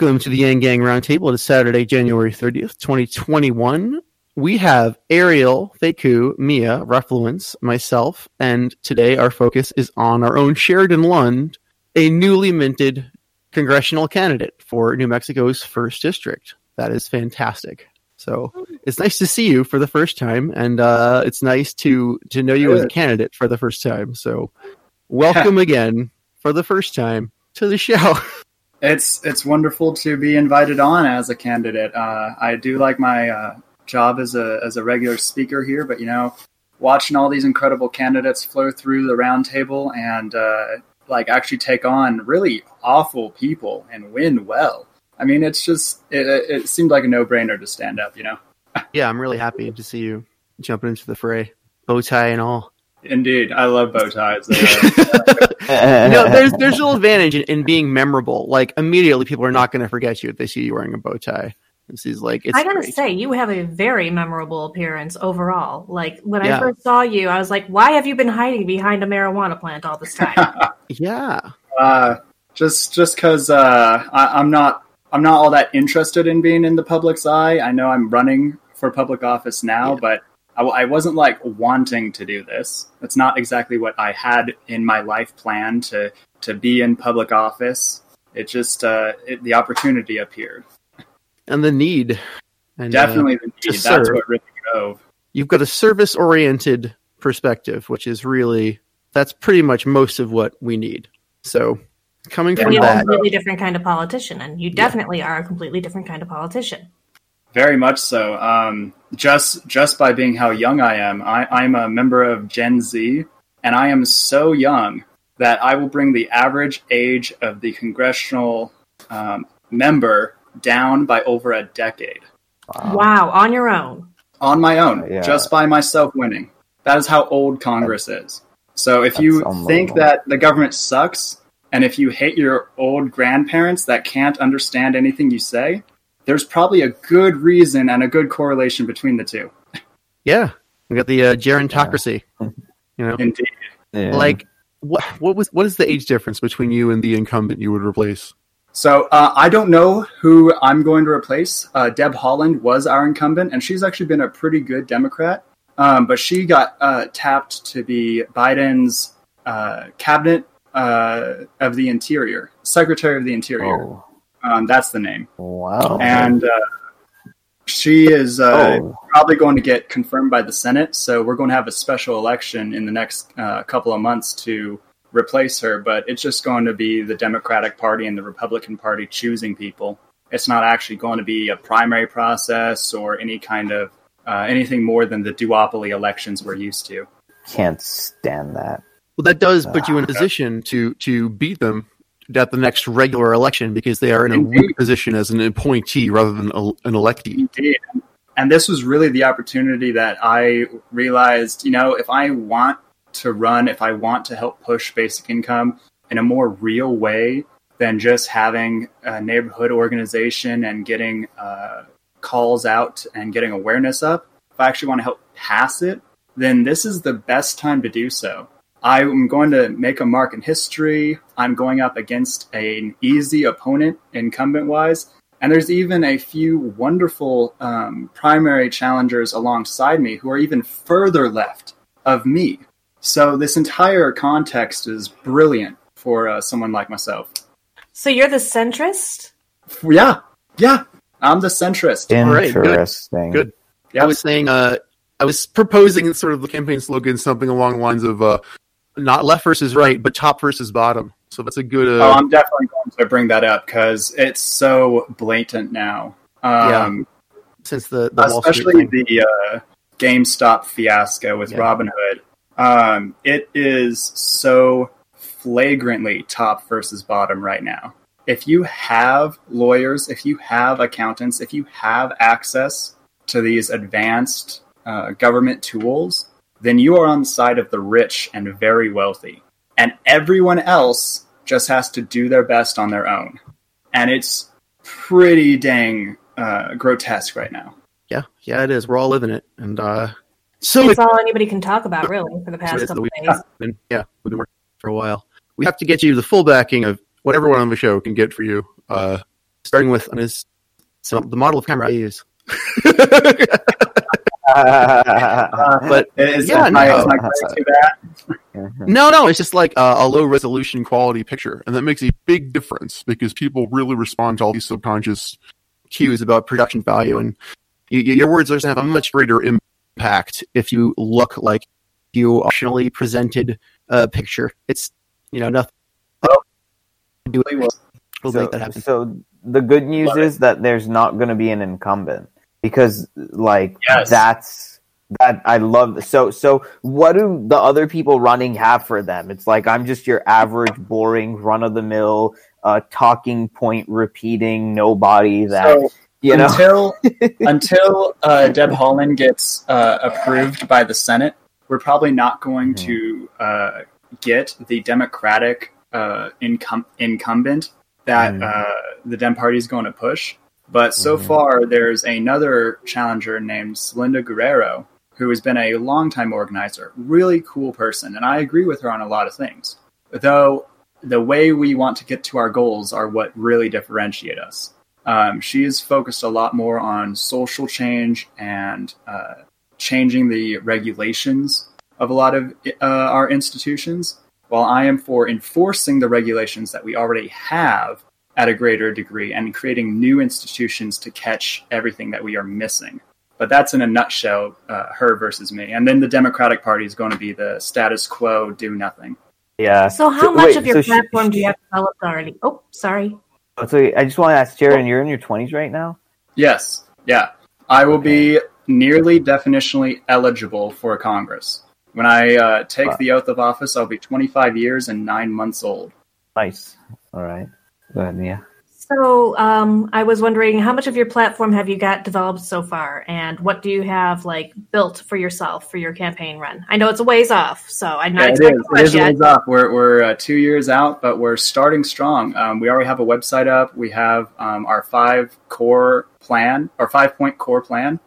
Welcome to the Yang Gang Roundtable. It is Saturday, January 30th, 2021. We have Ariel, Faku, Mia, Ruffluence, myself, and today our focus is on our own Sheridan Lund, a newly minted congressional candidate for New Mexico's first district. That is fantastic. So it's nice to see you for the first time, and uh, it's nice to to know you as a candidate for the first time. So welcome again for the first time to the show. It's it's wonderful to be invited on as a candidate. Uh, I do like my uh, job as a as a regular speaker here, but you know, watching all these incredible candidates flow through the roundtable and uh, like actually take on really awful people and win well. I mean, it's just it, it seemed like a no brainer to stand up. You know. yeah, I'm really happy to see you jumping into the fray, bow tie and all. Indeed, I love bow ties. no, there's there's a little advantage in, in, being memorable. Like immediately, people are not going to forget you if they see you wearing a bow tie. This is like I gotta great. say, you have a very memorable appearance overall. Like when yeah. I first saw you, I was like, "Why have you been hiding behind a marijuana plant all this time?" yeah, uh, just just because uh, I'm not I'm not all that interested in being in the public's eye. I know I'm running for public office now, yeah. but I, I wasn't like wanting to do this. That's not exactly what I had in my life plan to to be in public office. It just uh, it, the opportunity appeared, and the need, and, definitely uh, the need. That's serve. what really drove. You've got a service oriented perspective, which is really that's pretty much most of what we need. So coming from that, a completely different kind of politician, and you definitely yeah. are a completely different kind of politician. Very much so. Um, just just by being how young I am, I, I'm a member of Gen Z, and I am so young that I will bring the average age of the congressional um, member down by over a decade. Wow. wow. on your own. On my own, yeah. just by myself winning. That is how old Congress is. So if you think that the government sucks, and if you hate your old grandparents that can't understand anything you say, there's probably a good reason and a good correlation between the two. Yeah, we got the uh, gerontocracy. Yeah. You know, indeed. Yeah. Like, what what was what is the age difference between you and the incumbent you would replace? So uh, I don't know who I'm going to replace. Uh, Deb Haaland was our incumbent, and she's actually been a pretty good Democrat. Um, but she got uh, tapped to be Biden's uh, cabinet uh, of the Interior, Secretary of the Interior. Oh. Um, that's the name. Wow. And uh, she is uh, oh. probably going to get confirmed by the Senate. So we're going to have a special election in the next uh, couple of months to replace her. But it's just going to be the Democratic Party and the Republican Party choosing people. It's not actually going to be a primary process or any kind of uh, anything more than the duopoly elections we're used to. Can't stand that. Well, that does put you in a position to to beat them at the next regular election because they are in a weak position as an appointee rather than a, an electee. Indeed. And this was really the opportunity that I realized, you know, if I want to run, if I want to help push basic income in a more real way than just having a neighborhood organization and getting uh, calls out and getting awareness up, if I actually want to help pass it, then this is the best time to do so. I'm going to make a mark in history. I'm going up against an easy opponent, incumbent wise. And there's even a few wonderful um, primary challengers alongside me who are even further left of me. So this entire context is brilliant for uh, someone like myself. So you're the centrist? Yeah, yeah. I'm the centrist. Interesting. good. good. Yeah. I was saying, uh, I was proposing sort of the campaign slogan, something along the lines of uh, not left versus right, but top versus bottom. So that's a good. Uh, oh, I'm definitely going to bring that up because it's so blatant now. Um, yeah. Since the, the especially the uh, GameStop fiasco with yeah. Robinhood, um, it is so flagrantly top versus bottom right now. If you have lawyers, if you have accountants, if you have access to these advanced uh, government tools, then you are on the side of the rich and very wealthy. And everyone else just has to do their best on their own. And it's pretty dang uh, grotesque right now. Yeah, yeah, it is. We're all living it. And uh, so it's all anybody can talk about, really, for the past couple days. Been, yeah, we've been working for a while. We have to get you the full backing of what everyone on the show can get for you. Uh, starting with on his so the model of camera I use. but is yeah, my, no. no, no, it's just like uh, a low resolution quality picture, and that makes a big difference because people really respond to all these subconscious cues about production value, and you, your words are going to have a much greater impact if you look like you optionally presented a picture. It's you know nothing. Well, do it. We'll so, make that happen. So the good news Love is it. that there's not going to be an incumbent because like yes. that's that I love. So so what do the other people running have for them? It's like I'm just your average, boring, run of the mill, uh, talking point repeating nobody that. So, you know? until until uh, Deb Haaland gets uh, approved by the Senate, we're probably not going mm-hmm. to uh, get the Democratic uh, incum- incumbent that mm-hmm. uh, the Dem Party is going to push. But so mm-hmm. far, there's another challenger named Selinda Guerrero, who has been a longtime organizer, really cool person, and I agree with her on a lot of things. Though the way we want to get to our goals are what really differentiate us. Um, she is focused a lot more on social change and uh, changing the regulations of a lot of uh, our institutions, while I am for enforcing the regulations that we already have at a greater degree and creating new institutions to catch everything that we are missing. But that's in a nutshell, uh, her versus me. And then the Democratic Party is going to be the status quo, do nothing. Yeah. So how so, much wait, of your so platform she, do you have developed already? Oh, sorry. Oh, so I just want to ask Jaron, you're in your 20s right now? Yes. Yeah. I will okay. be nearly definitionally eligible for Congress. When I uh, take wow. the oath of office, I'll be 25 years and nine months old. Nice. All right. Go ahead, Mia. So um, I was wondering, how much of your platform have you got developed so far, and what do you have like built for yourself for your campaign run? I know it's a ways off, so I'm not. Yeah, it is. It is yet. a ways off. We're we're uh, two years out, but we're starting strong. Um, we already have a website up. We have um, our five core plan, our five point core plan,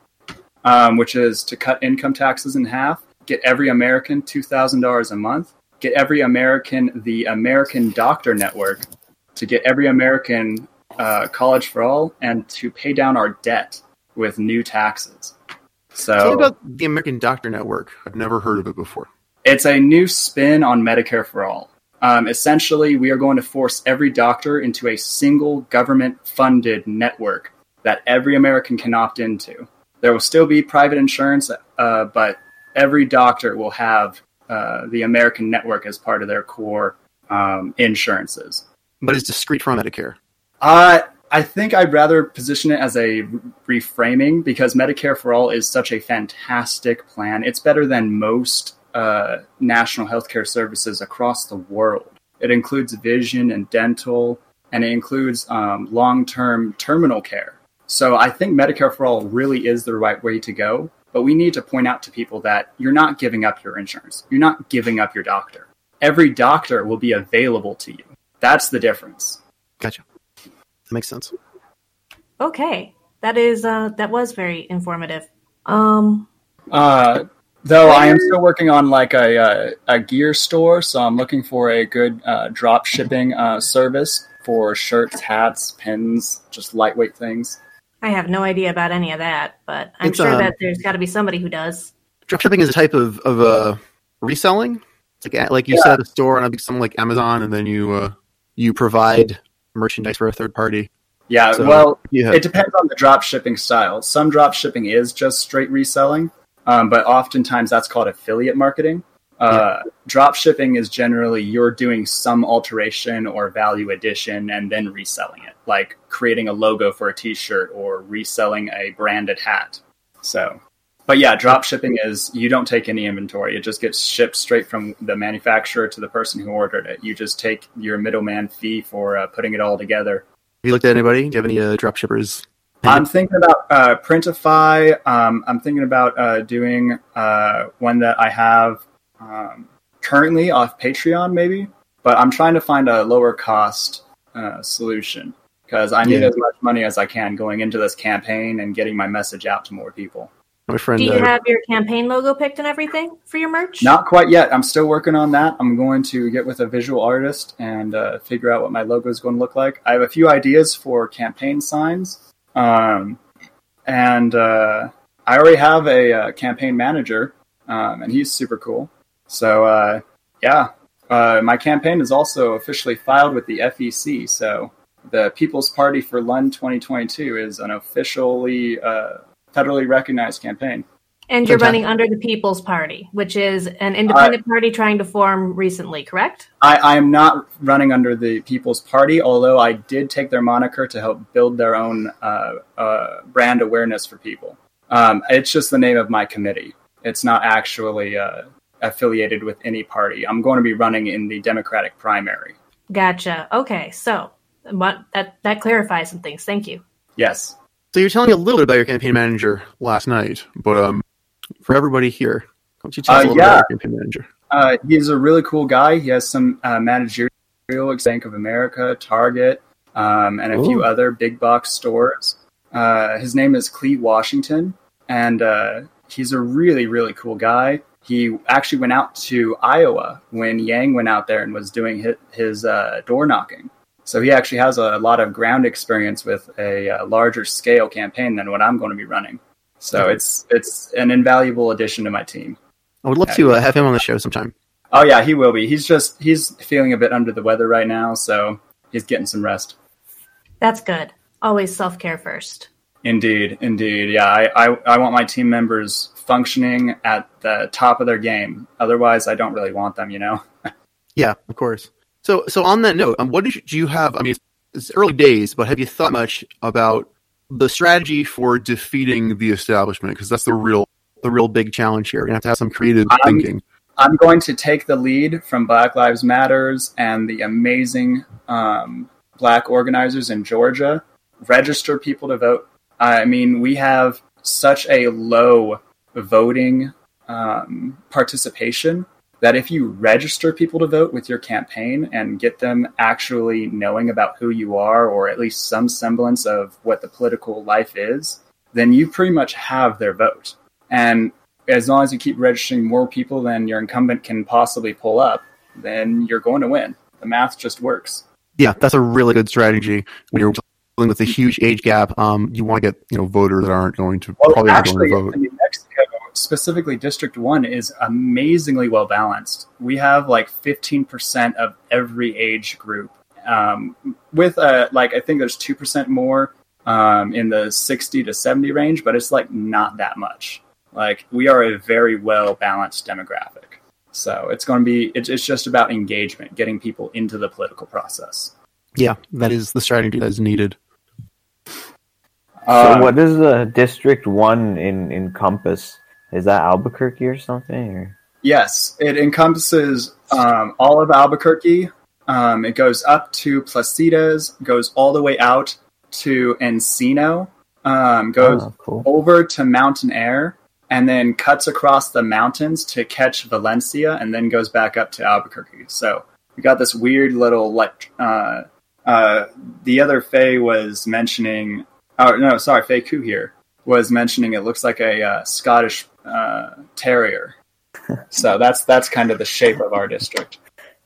um, which is to cut income taxes in half, get every American two thousand dollars a month, get every American the American Doctor Network to get every American uh, college for all and to pay down our debt with new taxes. So, Tell me about the American Doctor Network. I've never heard of it before. It's a new spin on Medicare for all. Um, essentially, we are going to force every doctor into a single government funded network that every American can opt into. There will still be private insurance, uh, but every doctor will have uh, the American network as part of their core um, insurances but is discrete from Medicare. Uh, I think I'd rather position it as a reframing because Medicare for All is such a fantastic plan. It's better than most uh, national healthcare services across the world. It includes vision and dental, and it includes um, long term terminal care. So I think Medicare for All really is the right way to go. But we need to point out to people that you're not giving up your insurance, you're not giving up your doctor. Every doctor will be available to you. That's the difference. Gotcha. That makes sense. Okay, that is uh, that was very informative. Um, uh, though I am still working on like a, a, a gear store, so I'm looking for a good uh, drop shipping uh, service for shirts, hats, pins, just lightweight things. I have no idea about any of that, but I'm it's, sure uh, that there's got to be somebody who does. Drop shipping is a type of of uh, reselling. It's like like you yeah. set a store on something like Amazon, and then you uh, you provide merchandise for a third party. Yeah, so, well, yeah. it depends on the drop shipping style. Some drop shipping is just straight reselling, um, but oftentimes that's called affiliate marketing. Uh, yeah. Drop shipping is generally you're doing some alteration or value addition and then reselling it, like creating a logo for a T-shirt or reselling a branded hat. So but yeah, drop shipping is you don't take any inventory. It just gets shipped straight from the manufacturer to the person who ordered it. You just take your middleman fee for uh, putting it all together. Have you looked at anybody? Do you have any uh, drop shippers? I'm thinking about uh, Printify. Um, I'm thinking about uh, doing uh, one that I have um, currently off Patreon, maybe. But I'm trying to find a lower cost uh, solution because I need yeah. as much money as I can going into this campaign and getting my message out to more people. My friend. Do you uh, have your campaign logo picked and everything for your merch? Not quite yet. I'm still working on that. I'm going to get with a visual artist and uh, figure out what my logo is going to look like. I have a few ideas for campaign signs, um, and uh, I already have a, a uh, campaign manager, um, and he's super cool. So uh, yeah, uh, my campaign is also officially filed with the FEC. So the People's Party for Lund 2022 is an officially federally recognized campaign. And you're running under the People's Party, which is an independent uh, party trying to form recently, correct? I, I, am not running under the People's Party, although I did take their moniker to help build their own uh, uh, brand awareness for people. Um, it's just the name of my committee. It's not actually uh, affiliated with any party. I'm going to be running in the Democratic primary. Gotcha. Okay, so that that clarifies some things. Thank you. Yes. So you're telling me a little bit about your campaign manager last night, but um, for everybody here, don't you tell us a uh, little yeah. bit about your campaign manager? Uh, he's a really cool guy. He has some uh, managerial Bank of America, Target, um, and a Ooh. few other big box stores. Uh, his name is Clete Washington, and uh, he's a really, really cool guy. He actually went out to Iowa when Yang went out there and was doing his, his uh, door knocking. So he actually has a, lot of ground experience with a, a, larger scale campaign than what I'm going to be running. So it's it's an invaluable addition to my team. I would love yeah, to uh, have him on the show sometime. Oh yeah, he will be. He's just he's feeling a bit under the weather right now, so he's getting some rest. That's good. Always self care first. Indeed, indeed. Yeah, I, I, I want my team members functioning at the top of their game. Otherwise, I don't really want them. You know. yeah, of course. So, so on that note, um, what did you, do you have? I mean, it's, early days, but have you thought much about the strategy for defeating the establishment? Because that's the real, the real big challenge here. You're gonna have to have some creative I'm, thinking. I'm going to take the lead from Black Lives Matters and the amazing um, black organizers in Georgia. Register people to vote. I mean, we have such a low voting um, participation that if you register people to vote with your campaign and get them actually knowing about who you are or at least some semblance of what the political life is, then you pretty much have their vote. And as long as you keep registering more people than your incumbent can possibly pull up, then you're going to win. The math just works. Yeah, that's a really good strategy when you're dealing with a huge age gap. Um, you want to get you know voters that aren't going to well, probably actually, not going to vote. New Mexico specifically District 1 is amazingly well balanced. We have like 15% of every age group. Um, with uh, like, I think there's 2% more um, in the 60 to 70 range, but it's like not that much. Like, we are a very well balanced demographic. So it's going to be, it's, it's just about engagement, getting people into the political process. Yeah, that is the strategy that is needed. So, um, what does the District One in encompass? Is that Albuquerque or something? Or? Yes, it encompasses um, all of Albuquerque. Um, it goes up to Placitas, goes all the way out to Encino, um, goes oh, cool. over to Mountainair, and then cuts across the mountains to catch Valencia, and then goes back up to Albuquerque. So we got this weird little like. Uh, uh, the other Faye was mentioning. Oh no, sorry, Faye Ku here was mentioning. It looks like a uh, Scottish uh, terrier. so that's that's kind of the shape of our district.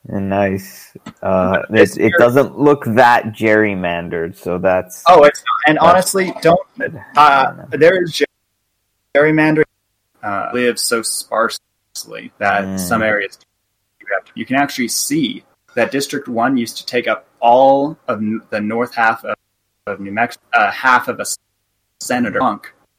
Nice. Uh, it, it doesn't look that gerrymandered, so that's. Oh, it's not. and honestly, don't. Uh, there is gerrymandering uh, lives so sparsely that mm. some areas you, can actually see that District One used to take up all of the north half of, of New Mexico, uh, half of a senator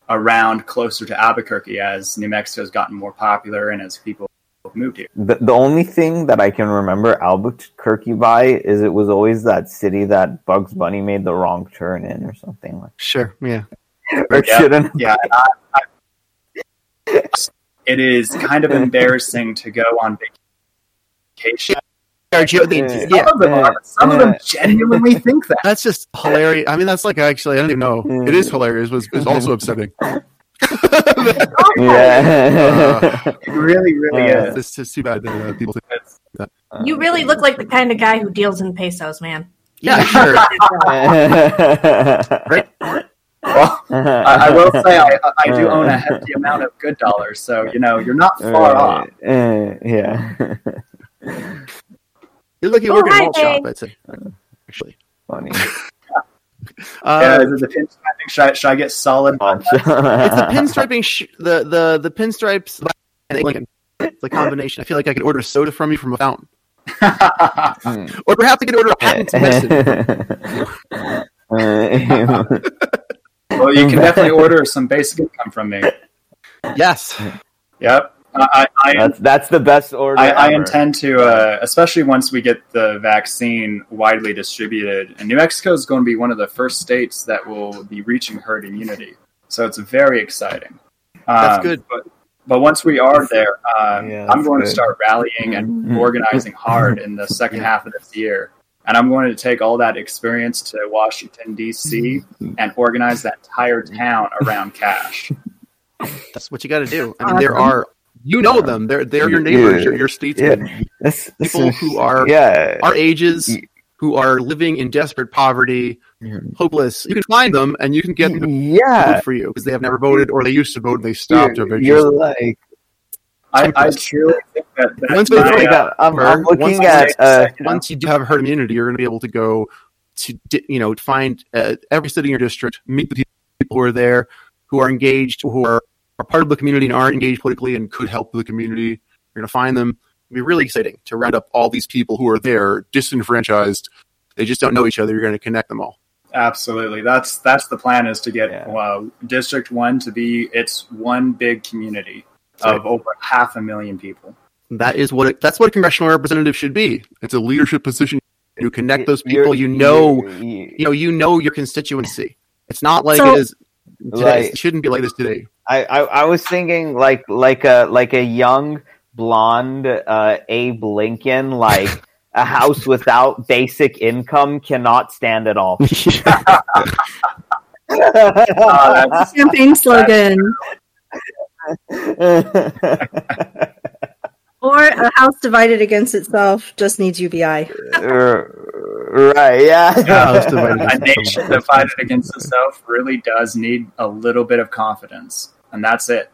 around closer to Albuquerque as New Mexico has gotten more popular and as people moved here. The, the only thing that I can remember Albuquerque by is it was always that city that Bugs Bunny made the wrong turn in or something like. Sure, yeah. or yeah, shouldn't. Yeah. I, I, it is kind of embarrassing to go on vacation yeah. Some of them are. Some of them genuinely think that. That's just hilarious. I mean, that's like actually, I don't even know. It is hilarious. It's, it's also upsetting. yeah, uh, it really, really is. It's just too bad that uh, people think that. You really look like the kind of guy who deals in pesos, man. Yeah, sure. right. Well, I, I, will say I, I, do own a hefty amount of good dollars, so you know you're not far uh, off. Uh, yeah. You're looking oh, work at malt shop, I'd say. Actually, funny. Uh, yeah, is it the pinstriping? Should I, should I get solid? it's the pinstriping. Sh- the the the pinstripes. Lincoln. It's a combination. I feel like I could order soda from you from a fountain, or perhaps I could order a patent medicine. well, you can definitely order some basic income from me. Yes. Yep. I, I, that's, that's the best order. I, I intend to, uh, especially once we get the vaccine widely distributed. And New Mexico is going to be one of the first states that will be reaching herd immunity. So it's very exciting. Um, that's good. But, but once we are there, um, yeah, I'm going good. to start rallying and mm-hmm. organizing hard in the second half of this year. And I'm going to take all that experience to Washington, D.C., mm-hmm. and organize that entire town around cash. That's what you got to do. I mean, there are you know them. They're they're your neighbors, yeah. your, your statesmen. Yeah. That's, that's people who are yeah. our ages, who are living in desperate poverty, hopeless. You can find them and you can get them yeah. for you because they have never voted or they used to vote and they stopped. You're, you're like. I, I truly think that, that once, my, uh, I'm, I'm looking at uh, once you do have herd immunity, you're going to be able to go to you know find uh, every city in your district, meet the people who are there, who are engaged, who are are part of the community and aren't engaged politically and could help the community. You're going to find them. It'll be really exciting to round up all these people who are there, disenfranchised. They just don't know each other. You're going to connect them all. Absolutely. That's that's the plan is to get yeah. uh, District One to be its one big community of over half a million people. That is what it, that's what a congressional representative should be. It's a leadership position You connect those people. you know, you know, you know your constituency. It's not like so, it is today. Like, it shouldn't be like this today. I, I, I was thinking like like a like a young blonde uh, Abe Lincoln like a house without basic income cannot stand at all. uh, Campaign slogan. or a house divided against itself just needs UBI. Right, yeah. yeah a nation divided against itself really does need a little bit of confidence and that's it.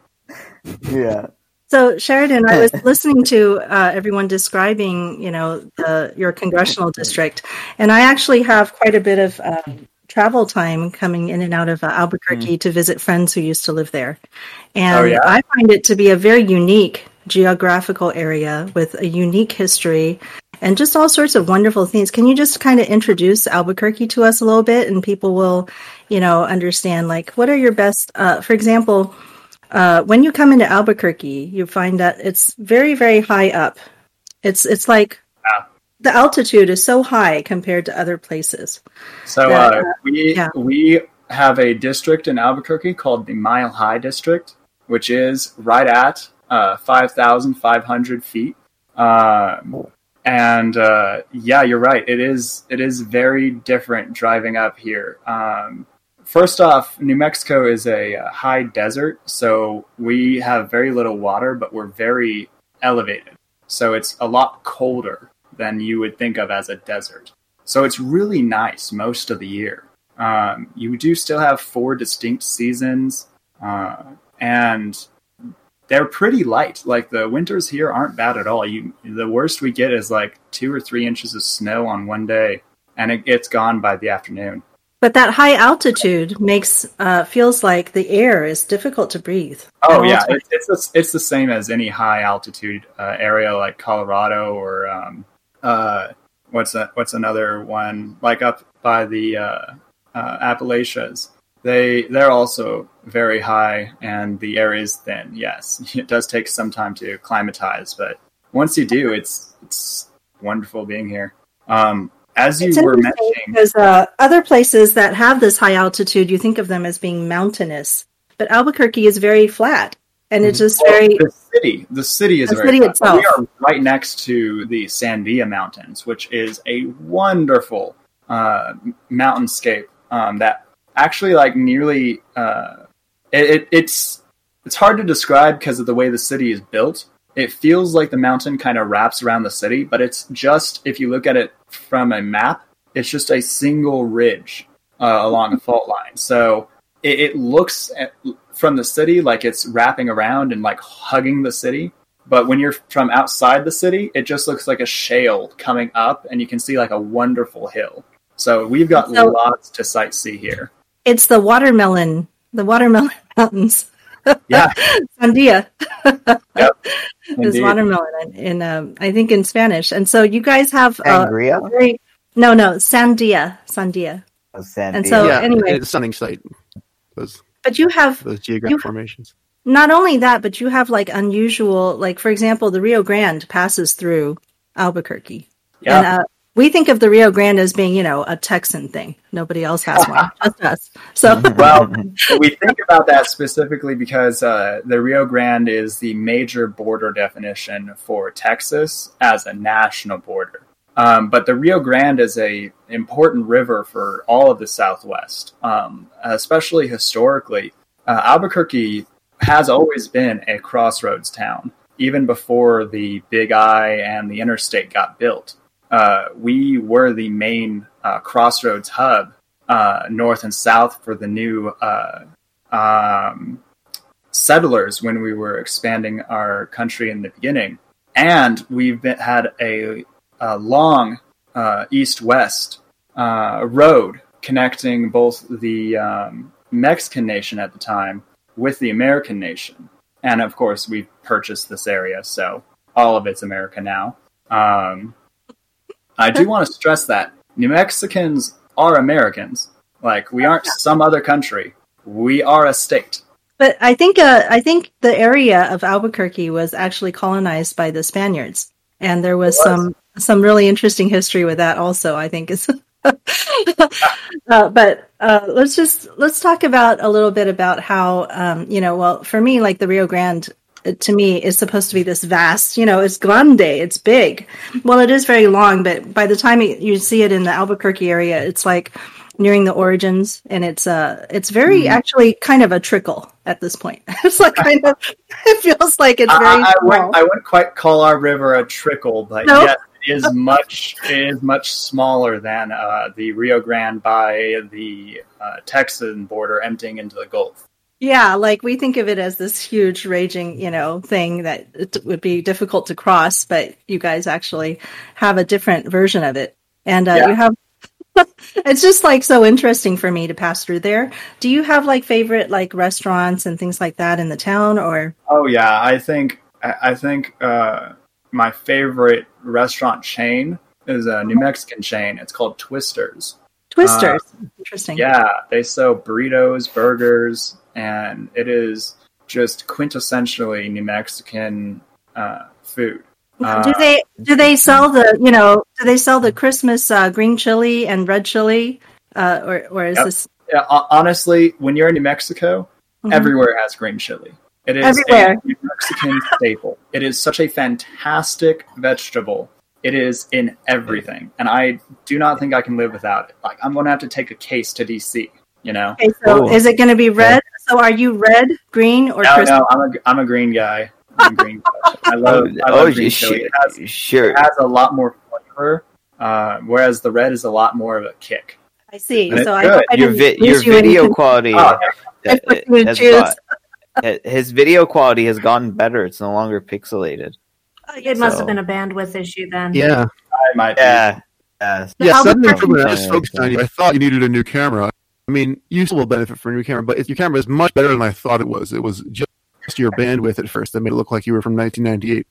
Yeah. So Sheridan, I was listening to uh, everyone describing, you know, the, your congressional district, and I actually have quite a bit of uh, travel time coming in and out of uh, Albuquerque mm. to visit friends who used to live there, and oh, yeah? I find it to be a very unique geographical area with a unique history and just all sorts of wonderful things. Can you just kind of introduce Albuquerque to us a little bit, and people will, you know, understand like what are your best, uh, for example uh, when you come into Albuquerque, you find that it's very, very high up. It's it's like the altitude is so high compared to other places. So that, uh, uh, we yeah. we have a district in Albuquerque called the Mile High District, which is right at uh, five thousand five hundred feet. Um, and uh, yeah, you're right. It is it is very different driving up here. Um, First off, New Mexico is a uh, high desert, so we have very little water, but we're very elevated. So it's a lot colder than you would think of as a desert. So it's really nice most of the year. Um, you do still have four distinct seasons, uh, and they're pretty light. Like the winters here aren't bad at all. You, the worst we get is like two or three inches of snow on one day, and it gets gone by the afternoon. But that high altitude makes uh, feels like the air is difficult to breathe. Oh yeah, it's it's the, it's the same as any high altitude uh, area like Colorado or um, uh, what's a, what's another one like up by the uh, uh, Appalachians. They they're also very high and the air is thin. Yes, it does take some time to acclimatize, but once you do, it's it's wonderful being here. Um, as you were mentioning, because uh, other places that have this high altitude, you think of them as being mountainous, but Albuquerque is very flat, and it's just very the city. The city is the very city flat. itself. We are right next to the Sandia Mountains, which is a wonderful uh, mountainscape um, that actually, like, nearly uh, it, it, it's it's hard to describe because of the way the city is built it feels like the mountain kind of wraps around the city, but it's just if you look at it from a map, it's just a single ridge uh, along a fault line. So it, it looks at, from the city like it's wrapping around and like hugging the city. But when you're from outside the city, it just looks like a shale coming up, and you can see like a wonderful hill. So we've got so, lots to sightsee here. It's the watermelon, the watermelon mountains. Yeah, sandia. yep. is watermelon in, in um, I think in Spanish, and so you guys have uh, sangria. Very, no, no, sandia, sandia. Oh, sandia. And so yeah, anyway, it's sunning site. Those, but you have those geographic formations. Not only that, but you have like unusual, like for example, the Rio Grande passes through Albuquerque. Yeah. And, uh, we think of the Rio Grande as being, you know, a Texan thing. Nobody else has one, just us. So, well, we think about that specifically because uh, the Rio Grande is the major border definition for Texas as a national border. Um, but the Rio Grande is a important river for all of the Southwest, um, especially historically. Uh, Albuquerque has always been a crossroads town, even before the Big I and the interstate got built uh, we were the main uh, crossroads hub, uh, north and south, for the new uh, um, settlers when we were expanding our country in the beginning. And we've been, had a, a long uh, east west uh, road connecting both the um, Mexican nation at the time with the American nation. And of course, we've purchased this area, so all of it's America now. Um, I do want to stress that New Mexicans are Americans. Like we aren't some other country. We are a state. But I think uh, I think the area of Albuquerque was actually colonized by the Spaniards, and there was, was. some some really interesting history with that. Also, I think is. uh, but uh, let's just let's talk about a little bit about how um, you know. Well, for me, like the Rio Grande to me is supposed to be this vast, you know, it's grande, it's big. Well, it is very long, but by the time you see it in the Albuquerque area, it's like nearing the origins, and it's uh, it's very mm. actually kind of a trickle at this point. it's like kind of, it feels like it's very. I, I, wouldn't, I wouldn't quite call our river a trickle, but yes, it is much it is much smaller than uh, the Rio Grande by the uh, Texan border, emptying into the Gulf. Yeah, like we think of it as this huge raging, you know, thing that it would be difficult to cross, but you guys actually have a different version of it. And uh, yeah. you have it's just like so interesting for me to pass through there. Do you have like favorite like restaurants and things like that in the town or Oh yeah, I think I think uh my favorite restaurant chain is a New Mexican chain. It's called Twisters. Twisters. Uh, Interesting. Yeah, they sell burritos, burgers, and it is just quintessentially New Mexican uh, food. Uh, do they do they sell the you know do they sell the Christmas uh, green chili and red chili uh, or or is yep. this? Yeah, honestly, when you're in New Mexico, mm-hmm. everywhere has green chili. It is everywhere. a New Mexican staple. It is such a fantastic vegetable. It is in everything, and I do not think I can live without it. Like I'm going to have to take a case to DC. You know. Okay, so is it going to be red? So are you red, green, or no? No, I'm a I'm a green guy. I'm green I love, I love oh, green sure, it has, sure. It has a lot more flavor, uh, whereas the red is a lot more of a kick. I see. And so I, I your vi- your video quality. Oh, his video quality has gotten better. It's no longer pixelated. It must so. have been a bandwidth issue then. Yeah, I might. Yeah. Yeah. Yeah. Suddenly, when I just focused on you, I thought you needed a new camera. I mean, you still will benefit from your camera, but your camera is much better than I thought it was. It was just your bandwidth at first that made it look like you were from 1998.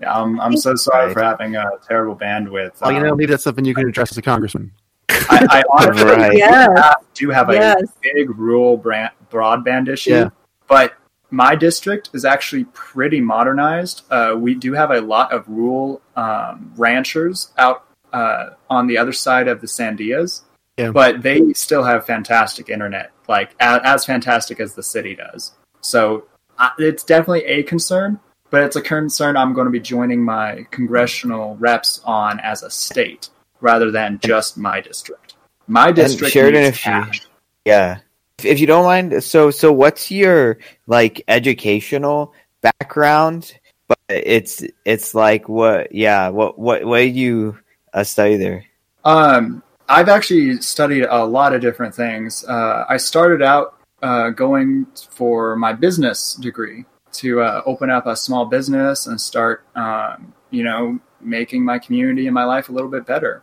Yeah, I'm, I'm so sorry for having a terrible bandwidth. Well, you know, um, maybe that's something you can address as a congressman. I, I honestly right. yes. do have a yes. big rural brand, broadband issue, yeah. but my district is actually pretty modernized. Uh, we do have a lot of rural um, ranchers out uh, on the other side of the Sandias, yeah. But they still have fantastic internet, like as, as fantastic as the city does. So uh, it's definitely a concern, but it's a concern I'm going to be joining my congressional reps on as a state rather than just my district. My district Sheridan, needs cash. You, yeah, if you don't mind, so so what's your like educational background? But it's it's like what? Yeah, what what what did you uh, study there? Um, I've actually studied a lot of different things. Uh, I started out uh, going for my business degree to uh, open up a small business and start, um, you know, making my community and my life a little bit better.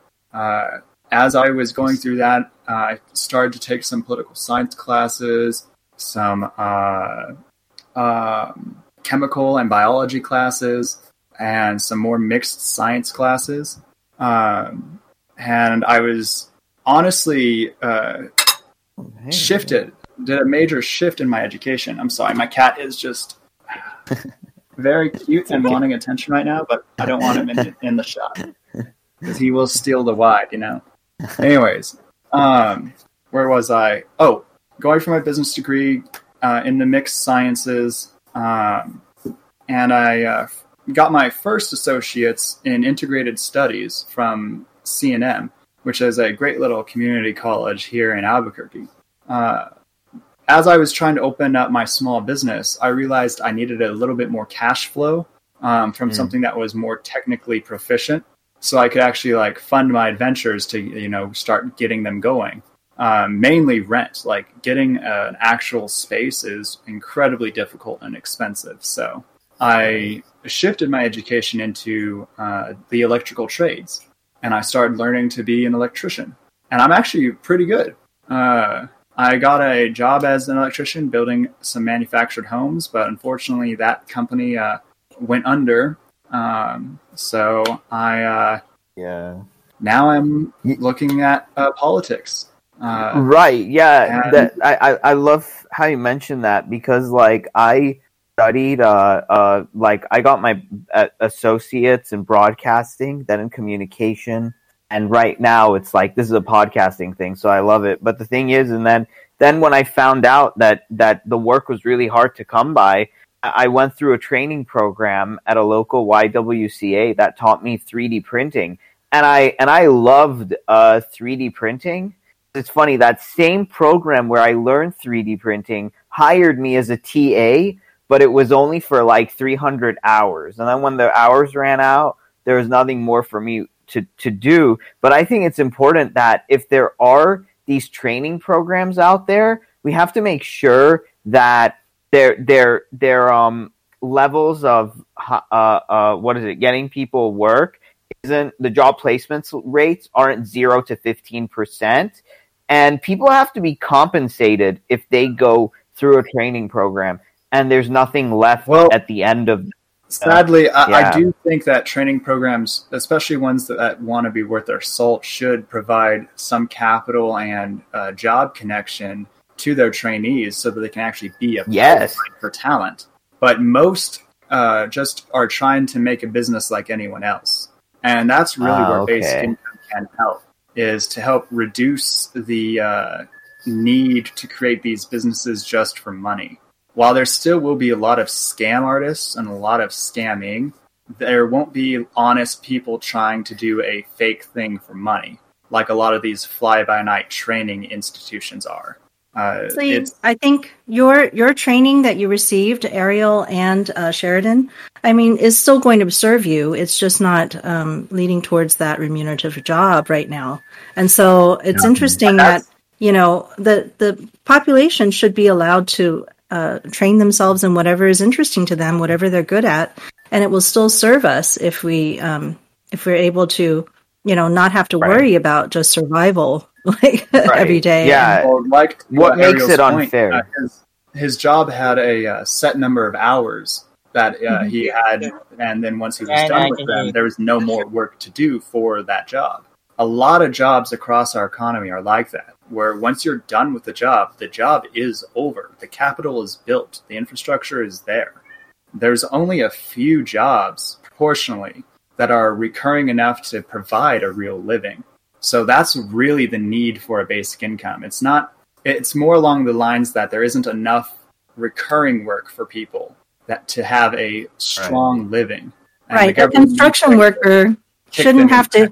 Uh, as I was going through that, I started to take some political science classes, some uh, um, chemical and biology classes, and some more mixed science classes. Um, and I was honestly uh, hey, shifted, did a major shift in my education. I'm sorry, my cat is just very cute and wanting attention right now, but I don't want him in, in the shot because he will steal the wide, you know. Anyways, um, where was I? Oh, going for my business degree uh, in the mixed sciences, um, and I uh, got my first associates in integrated studies from CNM, which is a great little community college here in Albuquerque. Uh, as I was trying to open up my small business, I realized I needed a little bit more cash flow um, from mm. something that was more technically proficient, so I could actually like fund my adventures to you know start getting them going. Um, mainly rent, like getting an actual space is incredibly difficult and expensive. So I shifted my education into uh, the electrical trades, and I started learning to be an electrician. And I'm actually pretty good. Uh, I got a job as an electrician building some manufactured homes, but unfortunately, that company uh, went under. Um, so I, uh, yeah, now I'm looking at uh, politics. Uh, right. Yeah. And... That, I, I love how you mentioned that because, like, I studied, uh, uh, like, I got my uh, associates in broadcasting, then in communication and right now it's like this is a podcasting thing so i love it but the thing is and then then when i found out that that the work was really hard to come by i went through a training program at a local ywca that taught me 3d printing. And i and i loved uh, 3d printing. It's funny that same program where i learned 3d printing hired me as a ta but it was only for like 300 hours. And then when the hours ran out there was nothing more for me to, to do. But I think it's important that if there are these training programs out there, we have to make sure that their their their um levels of uh, uh what is it getting people work isn't the job placements rates aren't zero to fifteen percent, and people have to be compensated if they go through a training program and there's nothing left well, at the end of Sadly, I, yeah. I, do think that training programs, especially ones that, that, want to be worth their salt, should provide some capital and uh, job connection to their trainees so that they can actually be a yes. for talent. But most uh, just are trying to make a business like anyone else, and that's really uh, where okay. basic income can help. Is to help reduce the uh, need to create these businesses just for money while there still will be a lot of scam artists and a lot of scamming, there won't be honest people trying to do a fake thing for money, like a lot of these fly by night training institutions are. Uh, I think your your training that you received, Ariel and uh, Sheridan, I mean, is still going to serve you. It's just not um, leading towards that remunerative job right now. And so it's yeah. interesting that you know the the population should be allowed to uh, train themselves in whatever is interesting to them, whatever they're good at, and it will still serve us if we um, if we're able to, you know, not have to right. worry about just survival like right. every day. Yeah, well, like what makes it point, unfair? Uh, his, his, job had a uh, set number of hours that uh, mm-hmm. he had, and then once he was done with them, there was no more work to do for that job. A lot of jobs across our economy are like that where once you're done with the job, the job is over. The capital is built, the infrastructure is there. There's only a few jobs proportionally that are recurring enough to provide a real living. So that's really the need for a basic income. It's not it's more along the lines that there isn't enough recurring work for people that to have a strong right. living. And right. A construction worker shouldn't have to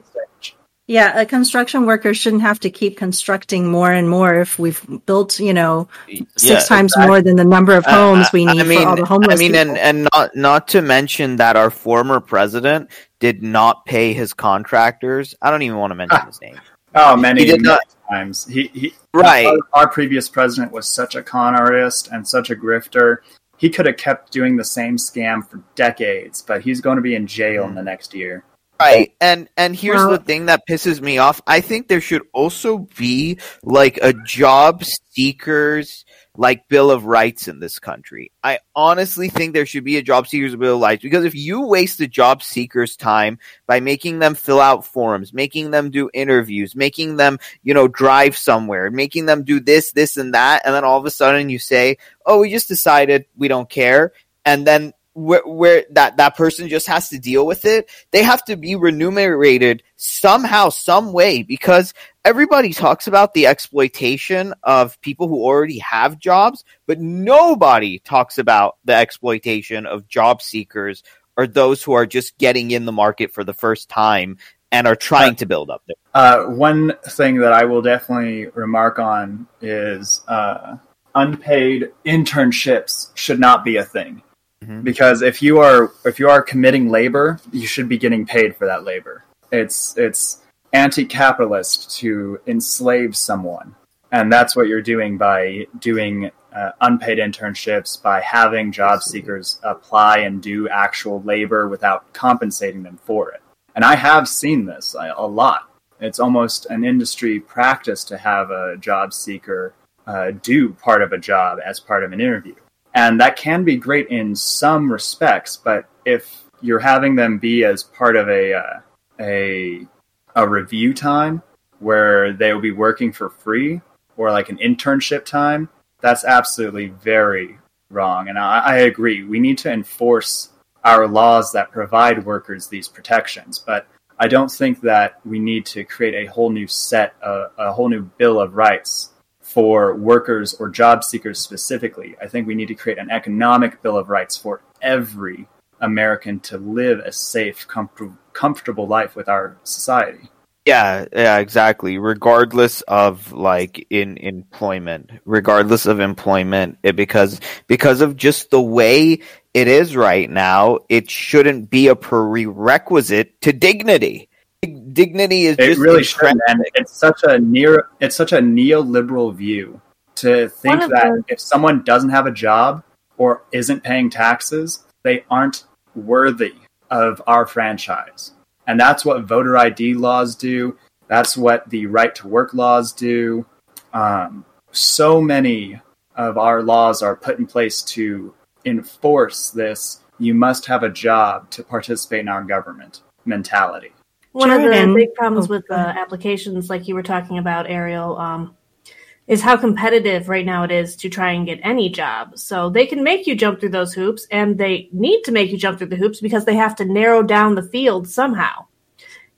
yeah, a construction worker shouldn't have to keep constructing more and more if we've built, you know, six yeah, times exactly. more than the number of homes uh, we need I mean, for all the homeless. I mean, people. and and not not to mention that our former president did not pay his contractors. I don't even want to mention his name. Oh, many, he did not. times. He, he Right. Our, our, previous president was such a con artist and such a grifter. He could have kept doing the same scam for decades, but he's going to be in jail in the next year. Right. And and here's well, the thing that pisses me off. I think there should also be like a job seekers like Bill of Rights in this country. I honestly think there should be a job seekers bill of rights because if you waste the job seeker's time by making them fill out forms, making them do interviews, making them, you know, drive somewhere, making them do this, this and that, and then all of a sudden you say, "Oh, we just decided we don't care." And then where, where that, that person just has to deal with it. They have to be remunerated somehow, some way, because everybody talks about the exploitation of people who already have jobs, but nobody talks about the exploitation of job seekers or those who are just getting in the market for the first time and are trying to build up there. Uh, one thing that I will definitely remark on is uh, unpaid internships should not be a thing. Mm-hmm. Because if you are if you are committing labor, you should be getting paid for that labor. It's it's anti-capitalist to enslave someone, and that's what you're doing by doing uh, unpaid internships, by having job seekers apply and do actual labor without compensating them for it. And I have seen this a, a lot. It's almost an industry practice to have a job seeker uh, do part of a job as part of an interview and that can be great in some respects. But if you're having them be as part of a uh, a a review time where they will be working for free or like an internship time, that's absolutely very wrong. And I, I agree. We need to enforce our laws that provide workers these protections, but I don't think that we need to create a whole new set, uh, a whole new bill of rights for workers or job seekers specifically. I think we need to create an economic bill of rights for every American to live a safe, com- comfortable life with our society. Yeah, yeah, exactly. Regardless of like in employment, regardless of employment, it, because because of just the way it is right now, it shouldn't be a prerequisite to dignity dignity is it really should, and it's such a near it's such a neoliberal view to think that the... if someone doesn't have a job or isn't paying taxes, they aren't worthy of our franchise. And that's what voter ID laws do. That's what the right to work laws do. Um, so many of our laws are put in place to enforce this you must have a job to participate in our government mentality. One of the big problems oh, with uh, applications, like you were talking about, Ariel, um, is how competitive right now it is to try and get any job. So they can make you jump through those hoops, and they need to make you jump through the hoops because they have to narrow down the field somehow.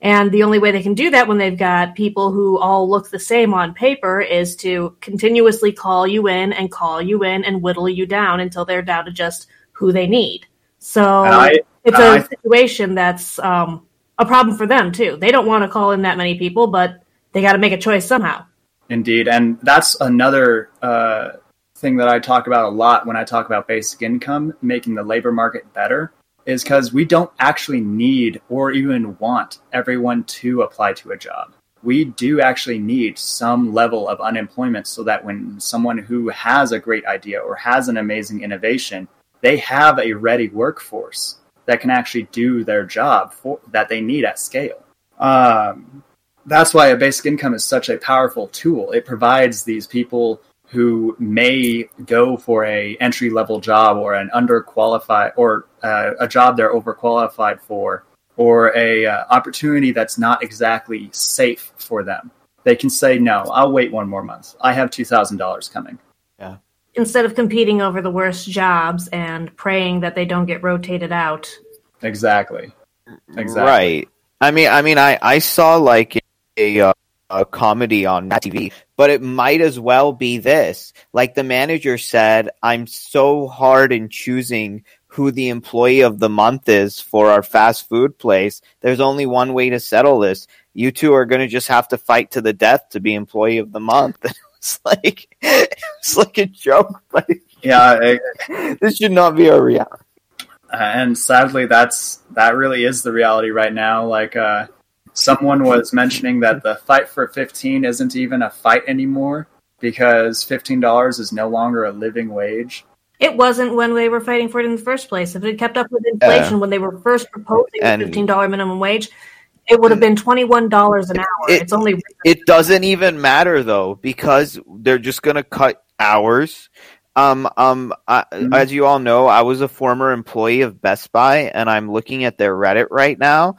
And the only way they can do that when they've got people who all look the same on paper is to continuously call you in and call you in and whittle you down until they're down to just who they need. So I, it's a I, situation that's um, a problem for them too. They don't want to call in that many people, but they got to make a choice somehow. Indeed, and that's another uh, thing that I talk about a lot when I talk about basic income, making the labor market better, is because we don't actually need or even want everyone to apply to a job. We do actually need some level of unemployment so that when someone who has a great idea or has an amazing innovation, they have a ready workforce that can actually do their job for, that they need at scale. Um, that's why a basic income is such a powerful tool. It provides these people who may go for a entry level job or an underqualified or uh, a job they're overqualified for or a uh, opportunity that's not exactly safe for them. They can say no. I'll wait one more month. I have two thousand dollars coming. Yeah instead of competing over the worst jobs and praying that they don't get rotated out. Exactly. Exactly. Right. I mean, I mean, I I saw like a uh, a comedy on TV, but it might as well be this. Like the manager said, I'm so hard in choosing who the employee of the month is for our fast food place. There's only one way to settle this. You two are going to just have to fight to the death to be employee of the month. it's like it's like a joke, but yeah, it, this should not be a reality. And sadly, that's that really is the reality right now. Like uh, someone was mentioning that the fight for 15 isn't even a fight anymore. because $15 is no longer a living wage. It wasn't when they were fighting for it in the first place. If it kept up with inflation when they were first proposing the $15 minimum wage, it would have been $21 an hour. It, it's only It doesn't even matter though because they're just going to cut hours. Um, um, I, mm-hmm. as you all know, I was a former employee of Best Buy, and I'm looking at their Reddit right now,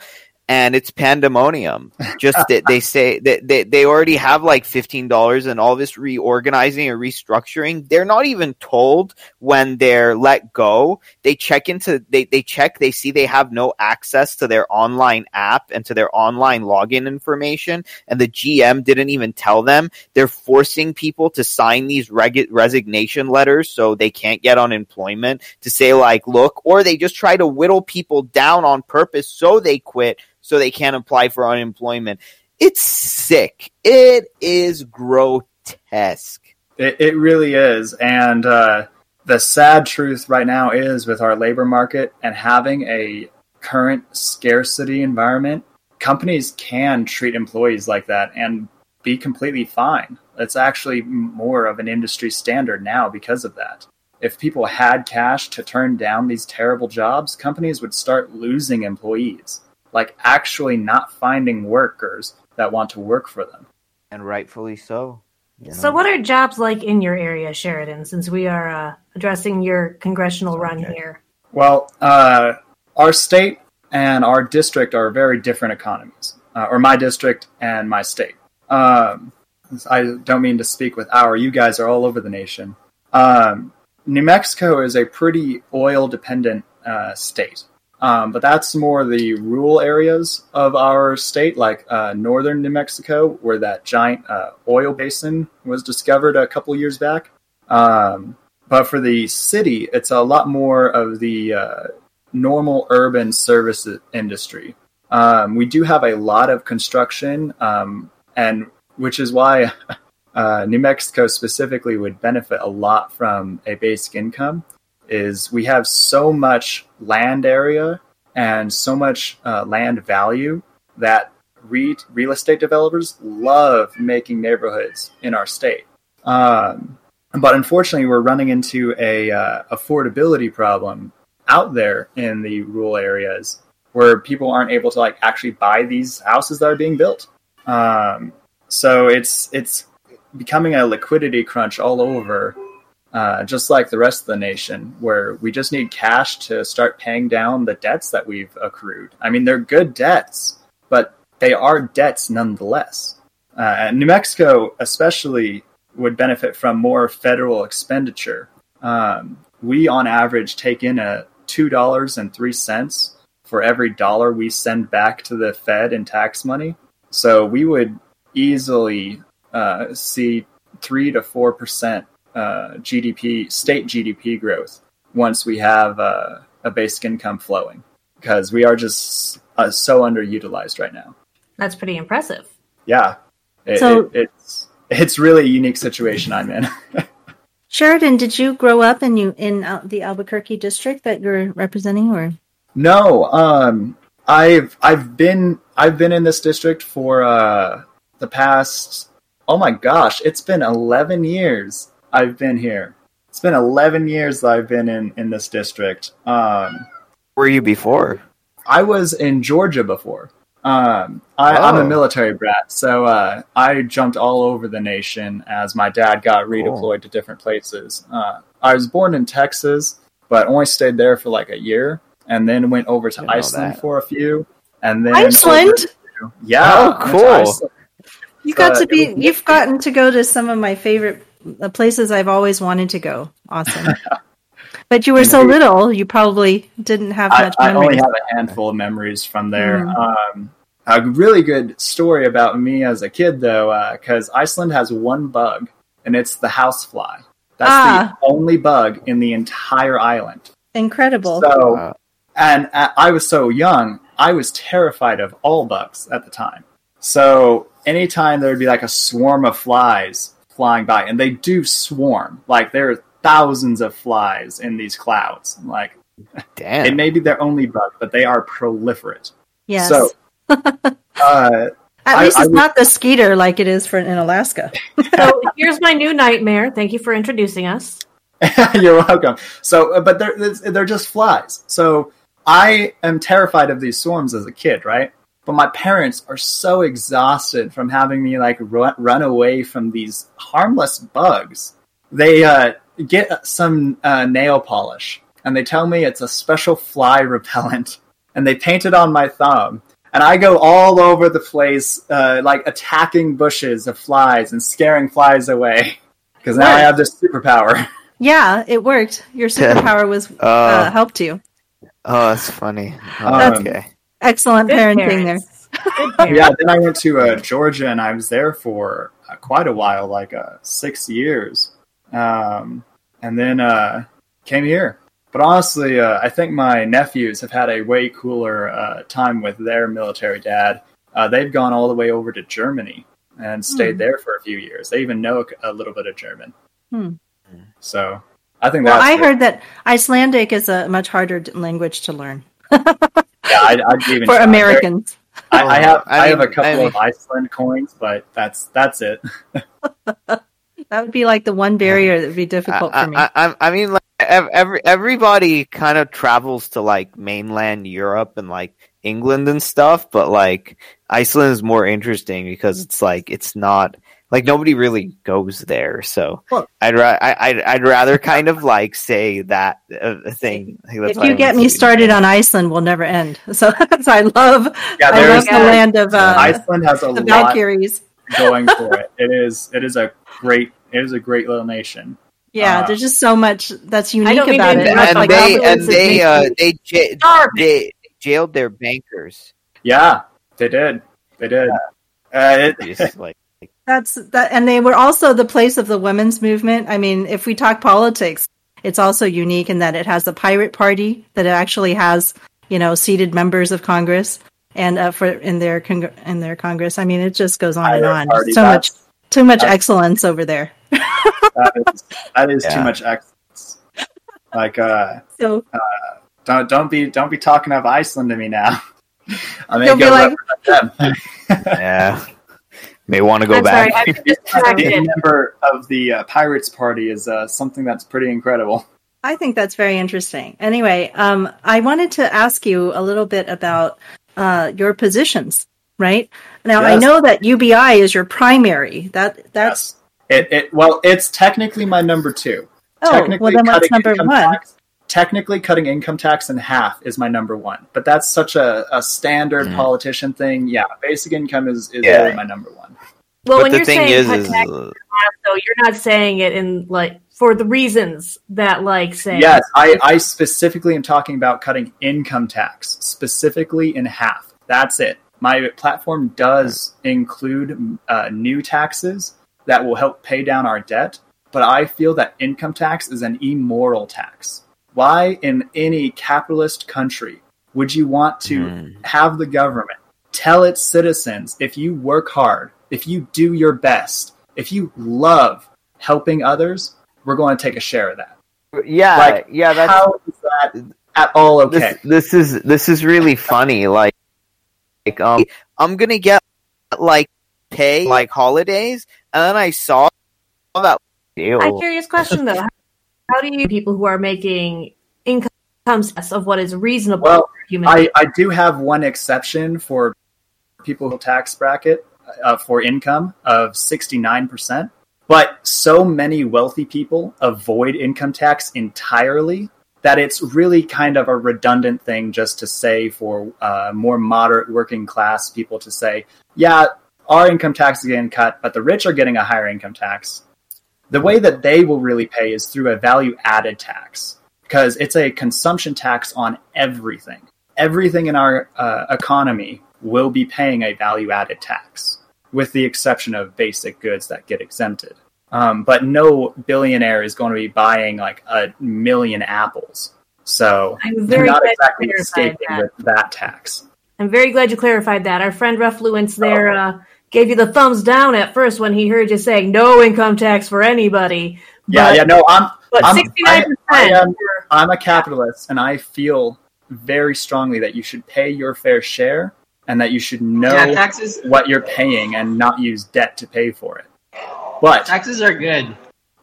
and it's pandemonium. Just that they say that they, they already have like fifteen dollars and all this reorganizing and restructuring. They're not even told when they're let go. They check into they they check they see they have no access to their online app and to their online login information, and the GM didn't even tell them. They're forcing people to sign these reg- resignation letters so they can't get unemployment to say like look, or they just try to whittle people down on purpose so they quit so they can't apply for unemployment. It's sick. It is grotesque. It, it really is. And uh, the sad truth right now is with our labor market and having a current scarcity environment, companies can treat employees like that and be completely fine. It's actually more of an industry standard now because of that. If people had cash to turn down these terrible jobs, companies would start losing employees like actually not finding workers that want to work for them. And rightfully so. You know? So, what are jobs like in your area, Sheridan, since we are uh, addressing your congressional run okay. here? Well, uh, our state and our district are very different economies, uh, or my district and my state. Um, I don't mean to speak with our, you guys are all over the nation. Um, New Mexico is a pretty oil dependent uh, state. Um, but that's more the rural areas of our state, like uh, northern New Mexico, where that giant uh, oil basin was discovered a couple years back. Um, but for the city, it's a lot more of the uh, normal urban service industry. Um, we do have a lot of construction, um, and which is why uh, New Mexico specifically would benefit a lot from a basic income is we have so much land area and so much uh, land value that re- real estate developers love making neighborhoods in our state. Um, but unfortunately, we're running into a uh, affordability problem out there in the rural areas where people aren't able to like actually buy these houses that are being built. Um, so it's it's becoming a liquidity crunch all over uh, just like the rest of the nation, where we just need cash to start paying down the debts that we've accrued. I mean, they're good debts, but they are debts nonetheless. Uh, New Mexico, especially, would benefit from more federal expenditure. Um, we, on average, take in a two dollars and three cents for every dollar we send back to the Fed in tax money. So we would easily uh, see three to four percent uh, GDP, state GDP growth once we have uh, a basic income flowing because we are just uh, so underutilized right now. That's pretty impressive. Yeah, it, so it, it's it's really a unique situation I'm in. Sheridan, did you grow up in you in uh, the Albuquerque district that you're representing, or no? Um, I've I've been I've been in this district for uh, the past oh my gosh, it's been eleven years. I've been here. It's been 11 years that I've been in, in this district. Um, Where were you before? I was in Georgia before. Um, I, am a oh. military brat, so uh, I jumped all over the nation as my dad got redeployed cool. to different places. Uh, I was born in Texas, but only stayed there for like a year, and then went over to Iceland for a few, and then Iceland. To, yeah, oh, cool. You got to be. You've gotten to go to some of my favorite the places I've always wanted to go. Awesome. but you were so little, you probably didn't have much. I, I only have a handful of memories from there. Mm. Um, a really good story about me as a kid, though, because uh, Iceland has one bug, and it's the housefly. That's ah. the only bug in the entire island. Incredible. So, and uh, I was so young, I was terrified of all bugs at the time. So, anytime there would be like a swarm of flies, flying by, and they do swarm. Like there are thousands of flies in these clouds. Like, damn, it may be their only bug, but they are proliferate. Yes. So, uh, At least it's I not the skeeter like it is for in Alaska. so here's my new nightmare. Thank you for introducing us. You're welcome. So, uh, but they're they're just flies. So I am terrified of these swarms as a kid, right? But my parents are so exhausted from having me like run, run away from these harmless bugs. They uh, get some uh, nail polish and they tell me it's a special fly repellent, and they paint it on my thumb. And I go all over the place, uh, like attacking bushes of flies and scaring flies away because now I have this superpower. Yeah, it worked. Your superpower was uh, uh, helped you. Oh, that's funny. Oh, okay. Excellent parenting there. yeah, then I went to uh, Georgia and I was there for uh, quite a while, like uh, six years. Um, and then uh, came here. But honestly, uh, I think my nephews have had a way cooler uh, time with their military dad. Uh, they've gone all the way over to Germany and stayed mm. there for a few years. They even know a little bit of German. Hmm. So I think well, I heard that Icelandic is a much harder language to learn. yeah, I, I'd even for Americans. I, I, have I, I have a couple I mean, of Iceland coins, but that's that's it. That would be like the one barrier that would be difficult I, for me. I, I, mean, like every everybody kind of travels to like mainland Europe and like England and stuff, but like Iceland is more interesting because it's like it's not like nobody really goes there. So well, I'd ra- I, would I'd rather kind of like say that uh, thing. if you get me started on Iceland, we'll never end. So, so I love yeah, I love the land of uh, Iceland has a lot Valkyries. going for it. It is it is a great it is a great little nation. Yeah, uh, there's just so much that's unique about it. And, and they and they uh, they, j- they jailed their bankers. Yeah, they did. They did. Uh, it, like, that's that, and they were also the place of the women's movement. I mean, if we talk politics, it's also unique in that it has the pirate party that it actually has, you know, seated members of Congress and uh, for in their con- in their Congress. I mean, it just goes on pirate and on. Party, so much too much excellence over there. that is, that is yeah. too much excellence. Like, uh, so uh, don't don't be don't be talking of Iceland to me now. I mean, go like, them. yeah, may want to go I'm back. Sorry, Being a member of the uh, Pirates Party is uh, something that's pretty incredible. I think that's very interesting. Anyway, um, I wanted to ask you a little bit about uh, your positions right? Now yes. I know that UBI is your primary. That that's yes. it, it. Well, it's technically my number two. Oh, technically well then what's number one? Tax, technically, cutting income tax in half is my number one. But that's such a, a standard mm. politician thing. Yeah, basic income is is yeah. really my number one. Well, but when you're saying is, is, tax uh, though, you're not saying it in like for the reasons that like say yes I, I specifically am talking about cutting income tax specifically in half that's it my platform does include uh, new taxes that will help pay down our debt, but I feel that income tax is an immoral tax. Why, in any capitalist country, would you want to mm. have the government tell its citizens if you work hard, if you do your best, if you love helping others, we're going to take a share of that? Yeah, like, yeah. That's, how is that at all okay? This, this is this is really funny. Like like um I'm gonna get like pay like holidays, and then I saw that. Ew. A curious question though: How do you people who are making income of what is reasonable? Well, I I do have one exception for people who tax bracket uh, for income of sixty nine percent. But so many wealthy people avoid income tax entirely that it's really kind of a redundant thing just to say for uh, more moderate working class people to say, yeah, our income tax is getting cut, but the rich are getting a higher income tax. The way that they will really pay is through a value added tax because it's a consumption tax on everything. Everything in our uh, economy will be paying a value added tax, with the exception of basic goods that get exempted. Um, but no billionaire is going to be buying like a million apples. So I'm very not exactly escaping that. with that tax. I'm very glad you clarified that. Our friend Refluence there oh. uh, gave you the thumbs down at first when he heard you saying no income tax for anybody. Yeah, but, yeah, no, I'm. But 69%. I, I am, I'm a capitalist, and I feel very strongly that you should pay your fair share and that you should know yeah, taxes, what you're paying and not use debt to pay for it. But taxes are good.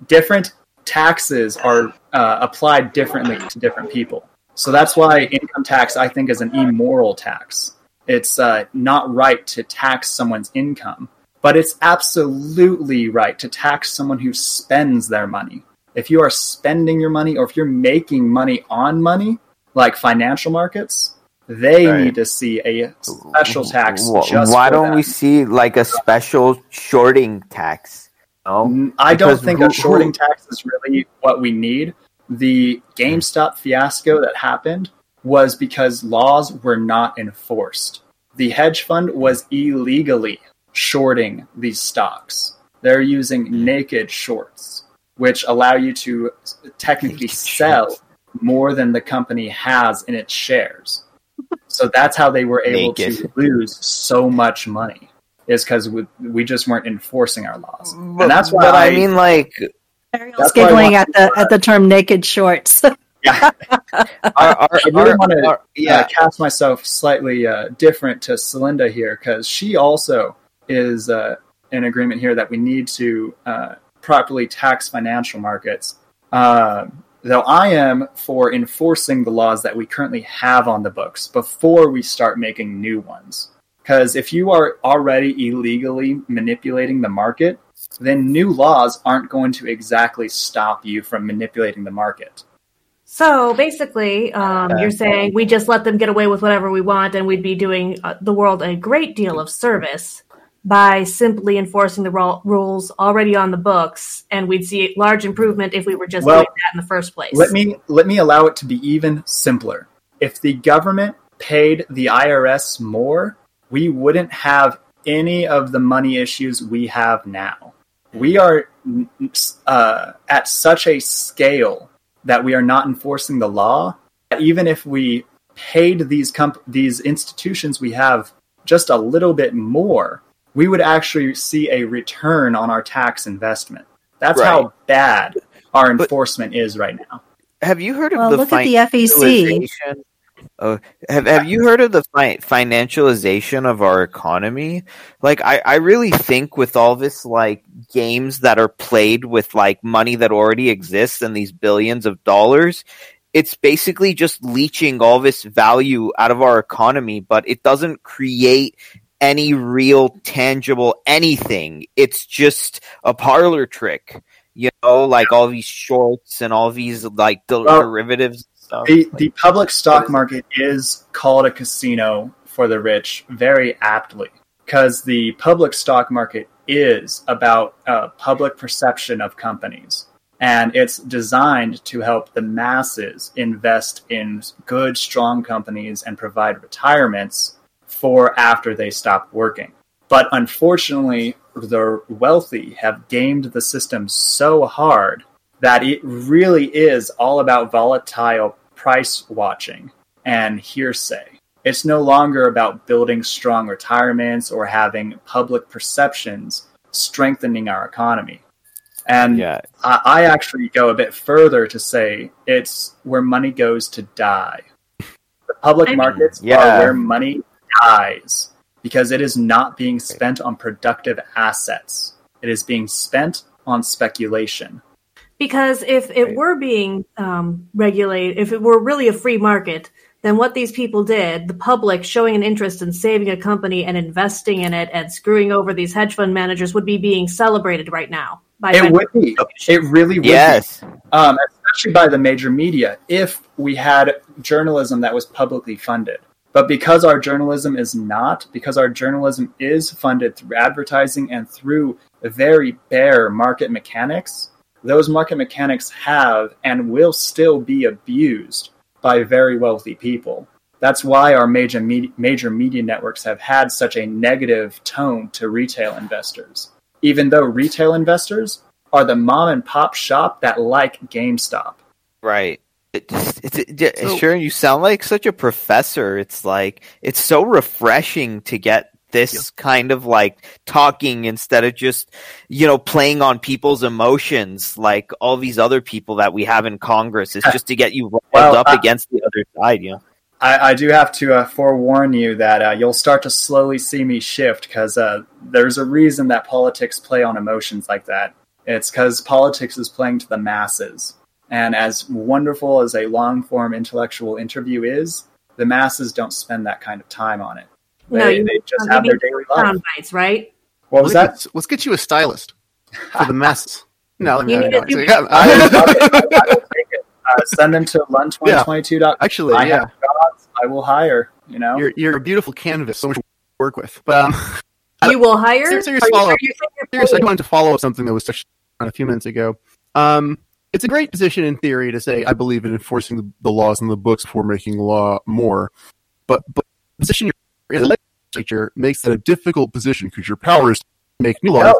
Different taxes are uh, applied differently to different people. So that's why income tax, I think, is an immoral tax. It's uh, not right to tax someone's income, but it's absolutely right to tax someone who spends their money. If you are spending your money or if you're making money on money, like financial markets, they right. need to see a special tax. Why don't that. we see like a special shorting tax? No? I don't think who, a shorting who? tax is really what we need. The GameStop fiasco that happened was because laws were not enforced. The hedge fund was illegally shorting these stocks. They're using naked shorts, which allow you to technically sell more than the company has in its shares. So that's how they were able naked. to lose so much money is because we, we, just weren't enforcing our laws, but, and that's why. But I, I mean, like, Ariel's giggling at the at the term "naked shorts." yeah, I really want to yeah. Uh, cast myself slightly uh, different to Selinda here because she also is uh, in agreement here that we need to uh, properly tax financial markets. Uh, though I am for enforcing the laws that we currently have on the books before we start making new ones. Because if you are already illegally manipulating the market, then new laws aren't going to exactly stop you from manipulating the market. So basically, um, you're saying we just let them get away with whatever we want, and we'd be doing uh, the world a great deal of service by simply enforcing the rules already on the books, and we'd see a large improvement if we were just well, doing that in the first place. Let me let me allow it to be even simpler. If the government paid the IRS more, we wouldn't have any of the money issues we have now. We are uh, at such a scale that we are not enforcing the law. Even if we paid these comp- these institutions we have just a little bit more, we would actually see a return on our tax investment. That's right. how bad our enforcement but is right now. Have you heard of well, the look at the FEC? Oh, have have you heard of the fi- financialization of our economy? Like, I, I really think with all this like games that are played with like money that already exists and these billions of dollars, it's basically just leeching all this value out of our economy, but it doesn't create any real tangible anything. It's just a parlor trick, you know, like all these shorts and all these like well, derivatives. Stuff. The, like, the public stock market is called a casino for the rich very aptly because the public stock market is about uh, public perception of companies. And it's designed to help the masses invest in good, strong companies and provide retirements for after they stop working. But unfortunately, the wealthy have gamed the system so hard that it really is all about volatile price watching and hearsay. It's no longer about building strong retirements or having public perceptions strengthening our economy. And yeah. I, I, actually go a bit further to say it's where money goes to die. The public I mean, markets yeah. are where money dies because it is not being spent on productive assets. It is being spent on speculation. Because if it were being um, regulated, if it were really a free market, then what these people did, the public showing an interest in saving a company and investing in it and screwing over these hedge fund managers would be being celebrated right now. By it would be. It really would yes. be. Um, especially by the major media, if we had journalism that was publicly funded. But because our journalism is not, because our journalism is funded through advertising and through very bare market mechanics, those market mechanics have and will still be abused by very wealthy people. That's why our major media, major media networks have had such a negative tone to retail investors. Even though retail investors are the mom and pop shop that like GameStop. Right. It just, it's, it, so, sure, you sound like such a professor. It's like it's so refreshing to get this yeah. kind of like talking instead of just you know playing on people's emotions like all these other people that we have in Congress. It's just to get you riled well, up uh, against the other side. You know. I, I do have to uh, forewarn you that uh, you'll start to slowly see me shift because uh, there's a reason that politics play on emotions like that. It's because politics is playing to the masses. And as wonderful as a long form intellectual interview is, the masses don't spend that kind of time on it. They, no, they just have their daily life. Bites, right? What was let's that? Get, let's get you a stylist for the masses. no, you no, no, no. I, I, it. Uh, send them to lund2022. Yeah. Actually, I yeah. Jobs, I will hire. You know, you're, you're a beautiful canvas. So much to work with. But um, you will hire. Serious, serious follow. Serious, I wanted to follow up something that was touched on a few minutes ago. Um, it's a great position in theory to say I believe in enforcing the, the laws in the books before making law more, but but the position you're in the legislature makes that a difficult position because your power is to make new laws.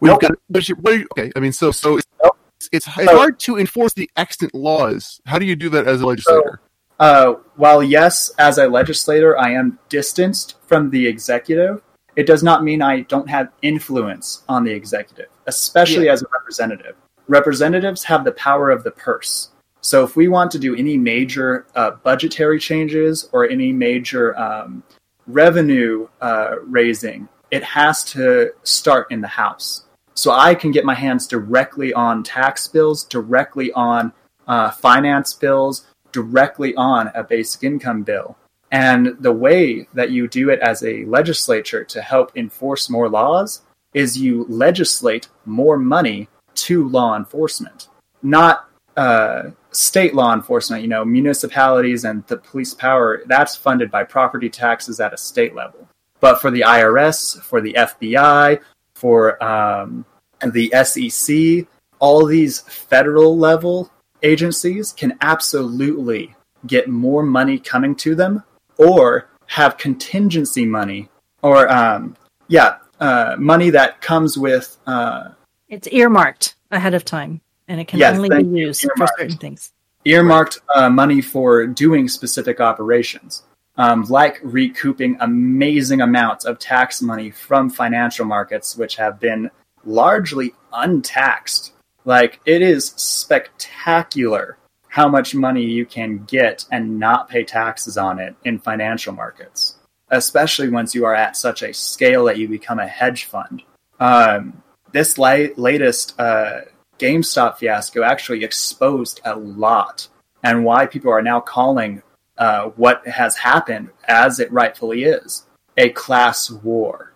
We've nope. got but you, okay. I mean, so so it's, nope. it's, it's, it's hard to enforce the extant laws. How do you do that as a legislator? So, uh, while yes, as a legislator, I am distanced from the executive. It does not mean I don't have influence on the executive, especially yeah. as a representative representatives have the power of the purse. So if we want to do any major uh, budgetary changes or any major um, revenue uh, raising, it has to start in the House. So I can get my hands directly on tax bills, directly on uh, finance bills, directly on a basic income bill. And the way that you do it as a legislature to help enforce more laws is you legislate more money to law enforcement, not uh, state law enforcement. You know, municipalities and the police power that's funded by property taxes at a state level. But for the IRS, for the FBI, for um, the SEC, all these federal level agencies can absolutely get more money coming to them or have contingency money or um, yeah uh, money that comes with uh, it's earmarked ahead of time, and it can yes, only be used for certain things. Earmarked uh, money for doing specific operations, um, like recouping amazing amounts of tax money from financial markets, which have been largely untaxed. Like, it is spectacular how much money you can get and not pay taxes on it in financial markets, especially once you are at such a scale that you become a hedge fund. Um, this latest uh, GameStop fiasco actually exposed a lot and why people are now calling uh, what has happened, as it rightfully is, a class war.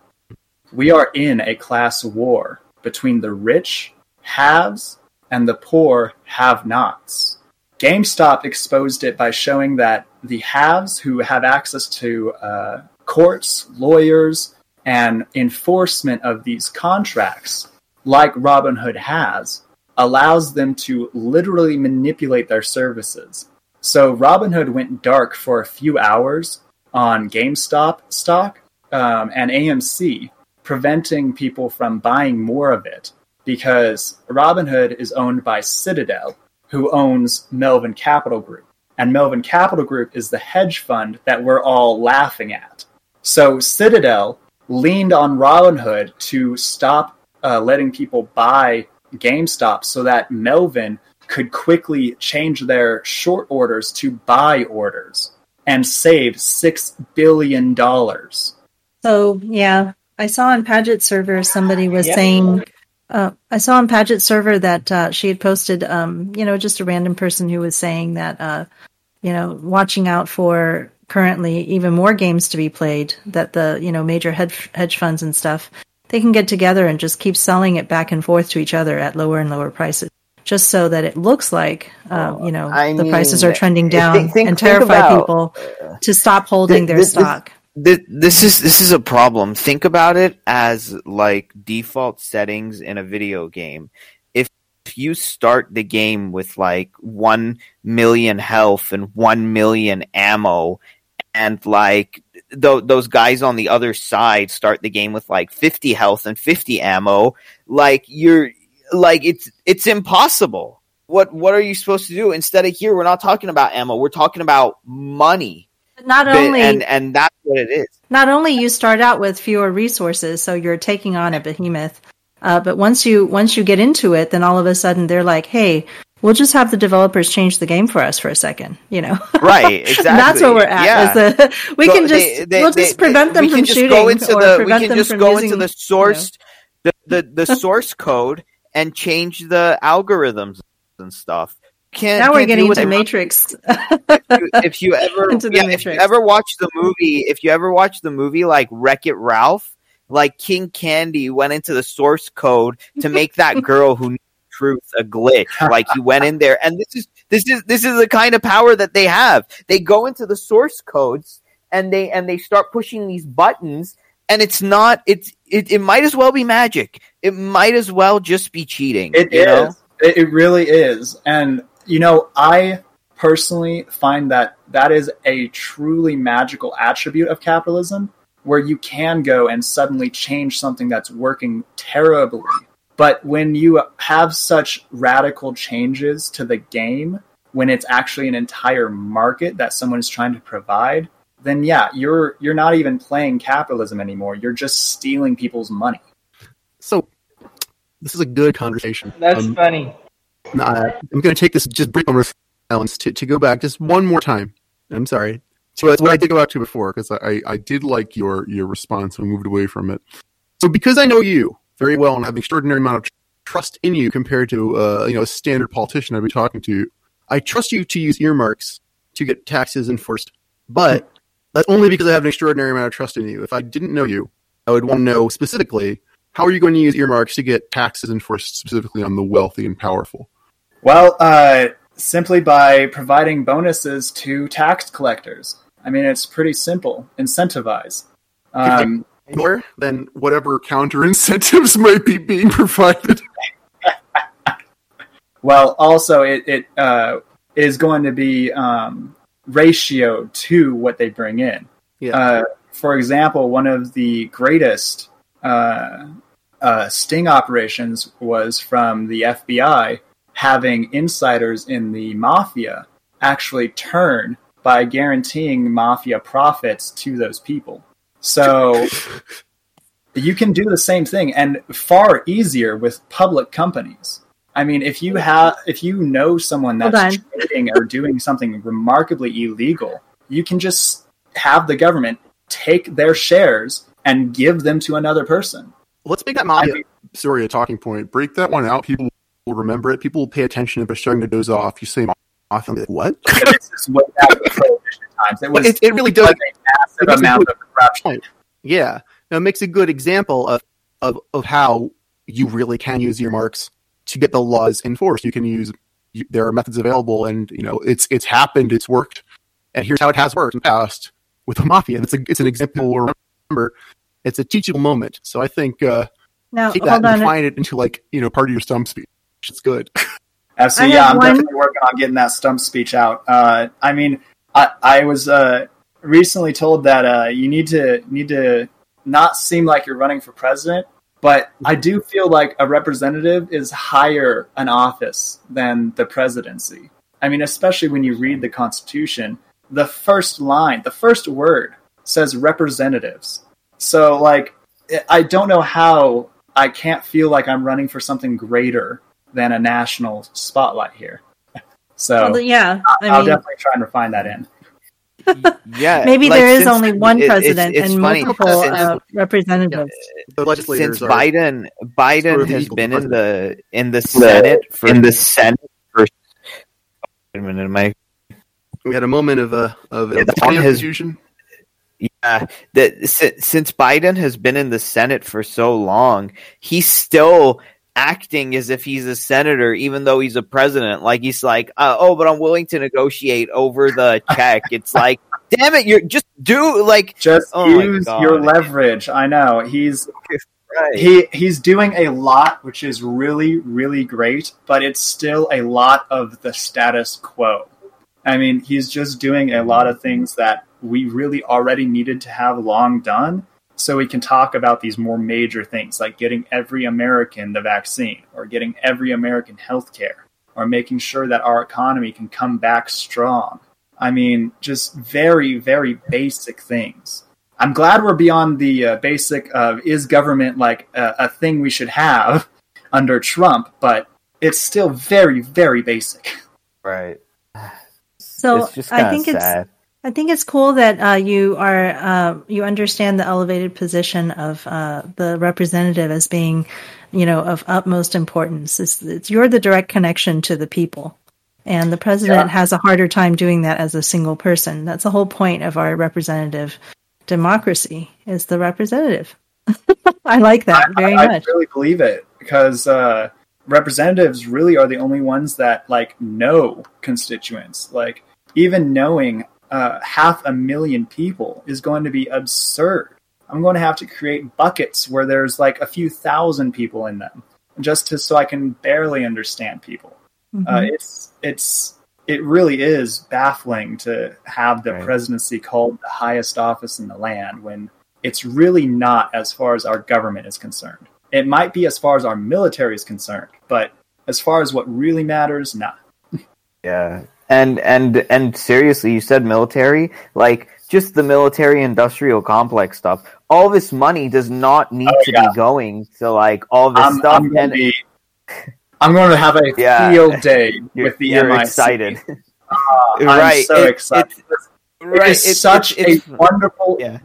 We are in a class war between the rich haves and the poor have nots. GameStop exposed it by showing that the haves who have access to uh, courts, lawyers, and enforcement of these contracts, like Robinhood has, allows them to literally manipulate their services. So Robinhood went dark for a few hours on GameStop stock um, and AMC, preventing people from buying more of it because Robinhood is owned by Citadel, who owns Melvin Capital Group. And Melvin Capital Group is the hedge fund that we're all laughing at. So Citadel leaned on Robinhood to stop uh, letting people buy GameStop so that Melvin could quickly change their short orders to buy orders and save six billion dollars. So yeah, I saw on Paget server somebody was yeah. saying. Uh, I saw on Paget server that uh, she had posted, um, you know, just a random person who was saying that, uh, you know, watching out for currently even more games to be played that the you know major hedge hedge funds and stuff they can get together and just keep selling it back and forth to each other at lower and lower prices just so that it looks like uh, you know I the mean, prices are trending down think, think, and terrify about, people to stop holding their stock. this, this is this is a problem. Think about it as like default settings in a video game. If you start the game with like 1 million health and 1 million ammo and like th- those guys on the other side start the game with like 50 health and 50 ammo. Like you're like it's it's impossible. What what are you supposed to do? Instead of here we're not talking about ammo. We're talking about money. Not only and and that's what it is. Not only you start out with fewer resources so you're taking on a behemoth uh, but once you once you get into it then all of a sudden they're like hey we'll just have the developers change the game for us for a second, you know? Right, exactly. that's where we're at. Yeah. The, we so can just they, they, we'll just prevent them from shooting. Go into the, we can just go into the source, you know. the, the, the source code and change the algorithms and stuff. Can't, now we're getting into Matrix. if, you, if you ever, yeah, if you ever watch the movie, if you ever watch the movie like Wreck It Ralph, like King Candy went into the source code to make that girl who truth a glitch. Like he went in there, and this is this is this is the kind of power that they have. They go into the source codes and they and they start pushing these buttons, and it's not it's it, it might as well be magic. It might as well just be cheating. It is. Know? It really is, and you know I personally find that that is a truly magical attribute of capitalism where you can go and suddenly change something that's working terribly. But when you have such radical changes to the game, when it's actually an entire market that someone is trying to provide, then yeah, you're you're not even playing capitalism anymore. You're just stealing people's money. So this is a good conversation. That's um, funny. I'm going to take this just brief silence to, to go back just one more time. I'm sorry so that's what I did go back to before because I, I did like your your response and moved away from it. So because I know you very well and have an extraordinary amount of trust in you compared to uh, you know a standard politician I'd be talking to, I trust you to use earmarks to get taxes enforced. But that's only because I have an extraordinary amount of trust in you. If I didn't know you, I would want to know specifically how are you going to use earmarks to get taxes enforced specifically on the wealthy and powerful. Well, uh, simply by providing bonuses to tax collectors. I mean, it's pretty simple. Incentivize. Um, more than whatever counter incentives might be being provided. well, also it, it uh, is going to be um, ratio to what they bring in. Yeah. Uh, for example, one of the greatest uh, uh sting operations was from the FBI having insiders in the mafia actually turn by guaranteeing mafia profits to those people. So you can do the same thing and far easier with public companies. I mean, if you have, if you know someone that's trading or doing something remarkably illegal, you can just have the government take their shares and give them to another person. Let's make that mafia I mean, story a talking point. Break that one out. People will remember it. People will pay attention if it's starting to doze off. You say off. I'm like, what? It, was, it, it really does. a massive amount of corruption. Yeah. Now, it makes a good example of, of, of how you really can use earmarks to get the laws enforced. You can use, you, there are methods available and, you know, it's, it's happened, it's worked. And here's how it has worked in the past with the mafia. It's, a, it's an example we'll remember. It's a teachable moment. So I think, uh, now, take that and define it into like, you know, part of your stump speech. It's good. So yeah, I'm one... definitely working on getting that stump speech out. Uh, I mean, I, I was uh, recently told that uh, you need to need to not seem like you're running for president, but I do feel like a representative is higher an office than the presidency. I mean, especially when you read the Constitution, the first line, the first word says representatives. So, like, I don't know how I can't feel like I'm running for something greater than a national spotlight here. So well, yeah, I will definitely try and refine that in. yeah, maybe like there is only one president it's, it's and funny. multiple uh, representatives. Yeah, since Biden, Biden has been in the in the Senate for in the Senate for. Wait a minute, am I? We had a moment of uh, of yeah, confusion. Yeah, that since Biden has been in the Senate for so long, he still acting as if he's a senator, even though he's a president. Like he's like, uh, oh, but I'm willing to negotiate over the check. it's like, damn it, you're just do like just oh use your leverage. I know he's right. he he's doing a lot, which is really really great, but it's still a lot of the status quo. I mean, he's just doing a lot of things that we really already needed to have long done so we can talk about these more major things like getting every American the vaccine or getting every American health care or making sure that our economy can come back strong. I mean, just very, very basic things. I'm glad we're beyond the uh, basic of is government like a, a thing we should have under Trump, but it's still very, very basic. Right. So I think sad. it's I think it's cool that uh, you are uh, you understand the elevated position of uh, the representative as being, you know, of utmost importance. It's, it's, you're the direct connection to the people, and the president yeah. has a harder time doing that as a single person. That's the whole point of our representative democracy is the representative. I like that I, very I, much. I really believe it because uh, representatives really are the only ones that like know constituents. Like even knowing uh, half a million people is going to be absurd. I'm going to have to create buckets where there's like a few thousand people in them, just to so I can barely understand people. Mm-hmm. Uh, it's it's it really is baffling to have the right. presidency called the highest office in the land when it's really not as far as our government is concerned. It might be as far as our military is concerned, but as far as what really matters, not. yeah. And and and seriously, you said military, like just the military industrial complex stuff. All this money does not need oh, to yeah. be going to like all this I'm, stuff. I'm, and, be, I'm going to have a yeah, field day with the you're MIC. excited. Uh, I'm right. so it, excited. It, right. It is such a wonderful, yeah.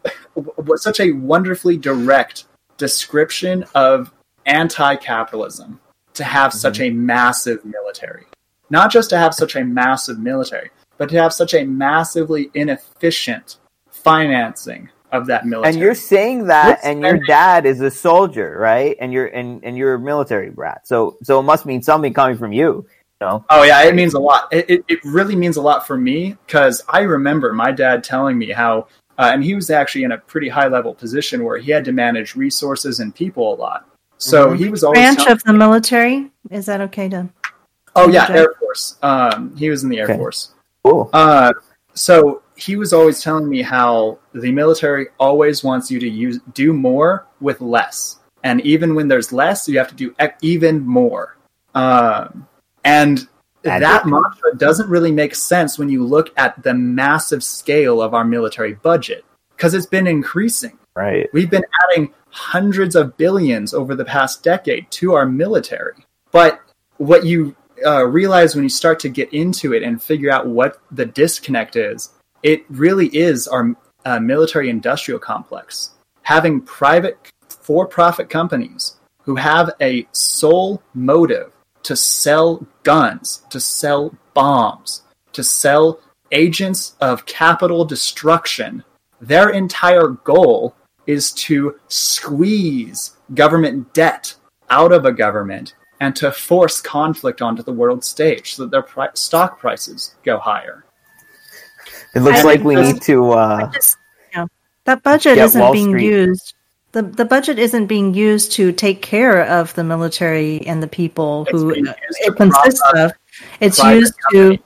such a wonderfully direct description of anti-capitalism to have mm-hmm. such a massive military. Not just to have such a massive military, but to have such a massively inefficient financing of that military. And you're saying that, What's and your dad is a soldier, right? And you're and, and you're a military brat. So so it must mean something coming from you. You know? Oh yeah, it means a lot. It, it, it really means a lot for me because I remember my dad telling me how, uh, and he was actually in a pretty high level position where he had to manage resources and people a lot. So mm-hmm. he was always branch of the military. Is that okay to? Oh yeah, Air Force. Um, he was in the Air okay. Force. Cool. Uh, so he was always telling me how the military always wants you to use do more with less, and even when there's less, you have to do even more. Um, and that mantra doesn't really make sense when you look at the massive scale of our military budget because it's been increasing. Right. We've been adding hundreds of billions over the past decade to our military. But what you uh, realize when you start to get into it and figure out what the disconnect is, it really is our uh, military industrial complex. Having private for profit companies who have a sole motive to sell guns, to sell bombs, to sell agents of capital destruction. Their entire goal is to squeeze government debt out of a government and to force conflict onto the world stage so that their pri- stock prices go higher. It looks like we need to. Uh, just, you know, that budget isn't Wall being Street. used. The, the budget isn't being used to take care of the military and the people it's who it consists of. It's used to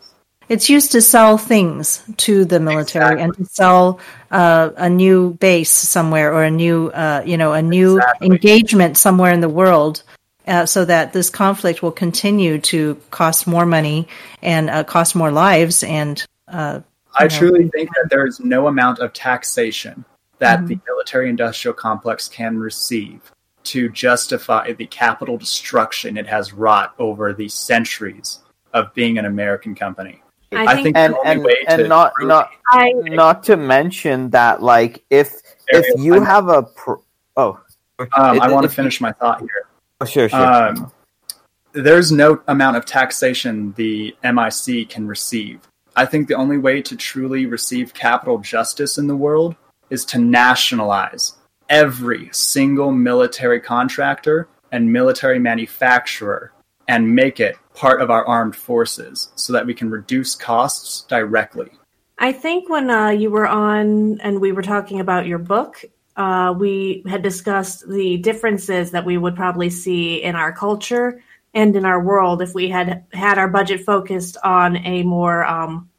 it's used to sell things to the military exactly. and to sell uh, a new base somewhere or a new uh, you know a new exactly. engagement somewhere in the world uh, so that this conflict will continue to cost more money and uh, cost more lives. And uh, I know, truly think that there is no amount of taxation that mm-hmm. the military-industrial complex can receive to justify the capital destruction it has wrought over the centuries of being an American company. I, I think, and and, and not not I, not to mention that like if if you I'm, have a pro- oh um, I want to finish my thought here. Oh, sure, sure. Um, there's no amount of taxation the MIC can receive. I think the only way to truly receive capital justice in the world is to nationalize every single military contractor and military manufacturer and make it part of our armed forces so that we can reduce costs directly. I think when uh, you were on and we were talking about your book, uh, we had discussed the differences that we would probably see in our culture and in our world if we had had our budget focused on a more um,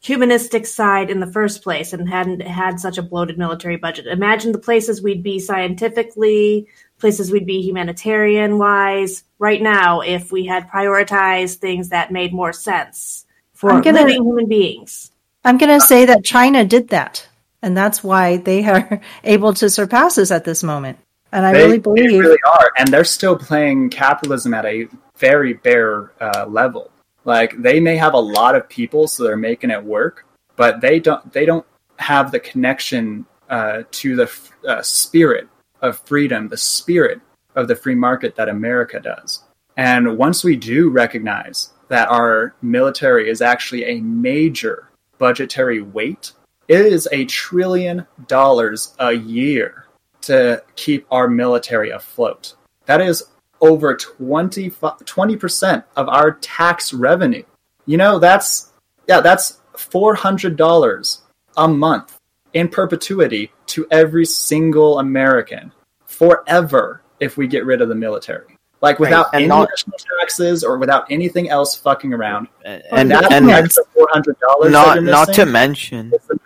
humanistic side in the first place and hadn't had such a bloated military budget. Imagine the places we'd be scientifically, places we'd be humanitarian wise right now if we had prioritized things that made more sense for gonna, living human beings. I'm going to say that China did that and that's why they are able to surpass us at this moment. And I they, really believe they really are, and they're still playing capitalism at a very bare uh, level. Like they may have a lot of people, so they're making it work, but they don't they don't have the connection uh, to the uh, spirit of freedom, the spirit of the free market that America does. And once we do recognize that our military is actually a major budgetary weight, it is a trillion dollars a year to keep our military afloat. That is over 20, 20% of our tax revenue. You know, that's, yeah, that's $400 a month in perpetuity to every single American forever if we get rid of the military. Like without right. any not, taxes or without anything else fucking around. And, and that and extra four hundred dollars. Not not to mention it's the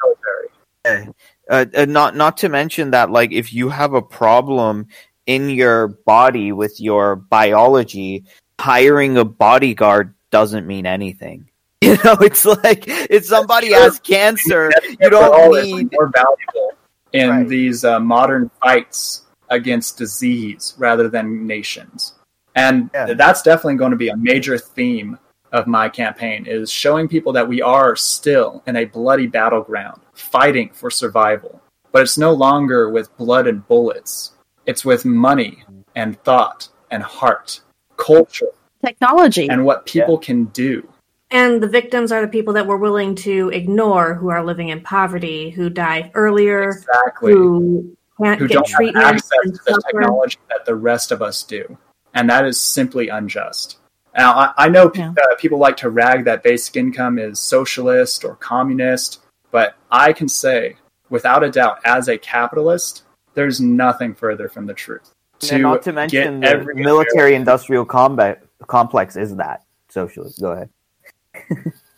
military. Uh, uh, not not to mention that like if you have a problem in your body with your biology, hiring a bodyguard doesn't mean anything. You know, it's like if somebody has cancer, you don't need more valuable in right. these uh, modern fights against disease rather than nations. And yeah. that's definitely going to be a major theme of my campaign is showing people that we are still in a bloody battleground fighting for survival. But it's no longer with blood and bullets. It's with money and thought and heart, culture, technology, and what people yeah. can do. And the victims are the people that we're willing to ignore who are living in poverty, who die earlier, exactly. who can't who get don't treatment have access to the technology that the rest of us do. And that is simply unjust. Now, I, I know yeah. uh, people like to rag that basic income is socialist or communist, but I can say, without a doubt, as a capitalist, there's nothing further from the truth. To not to mention the military industrial combat complex is that socialist. Go ahead.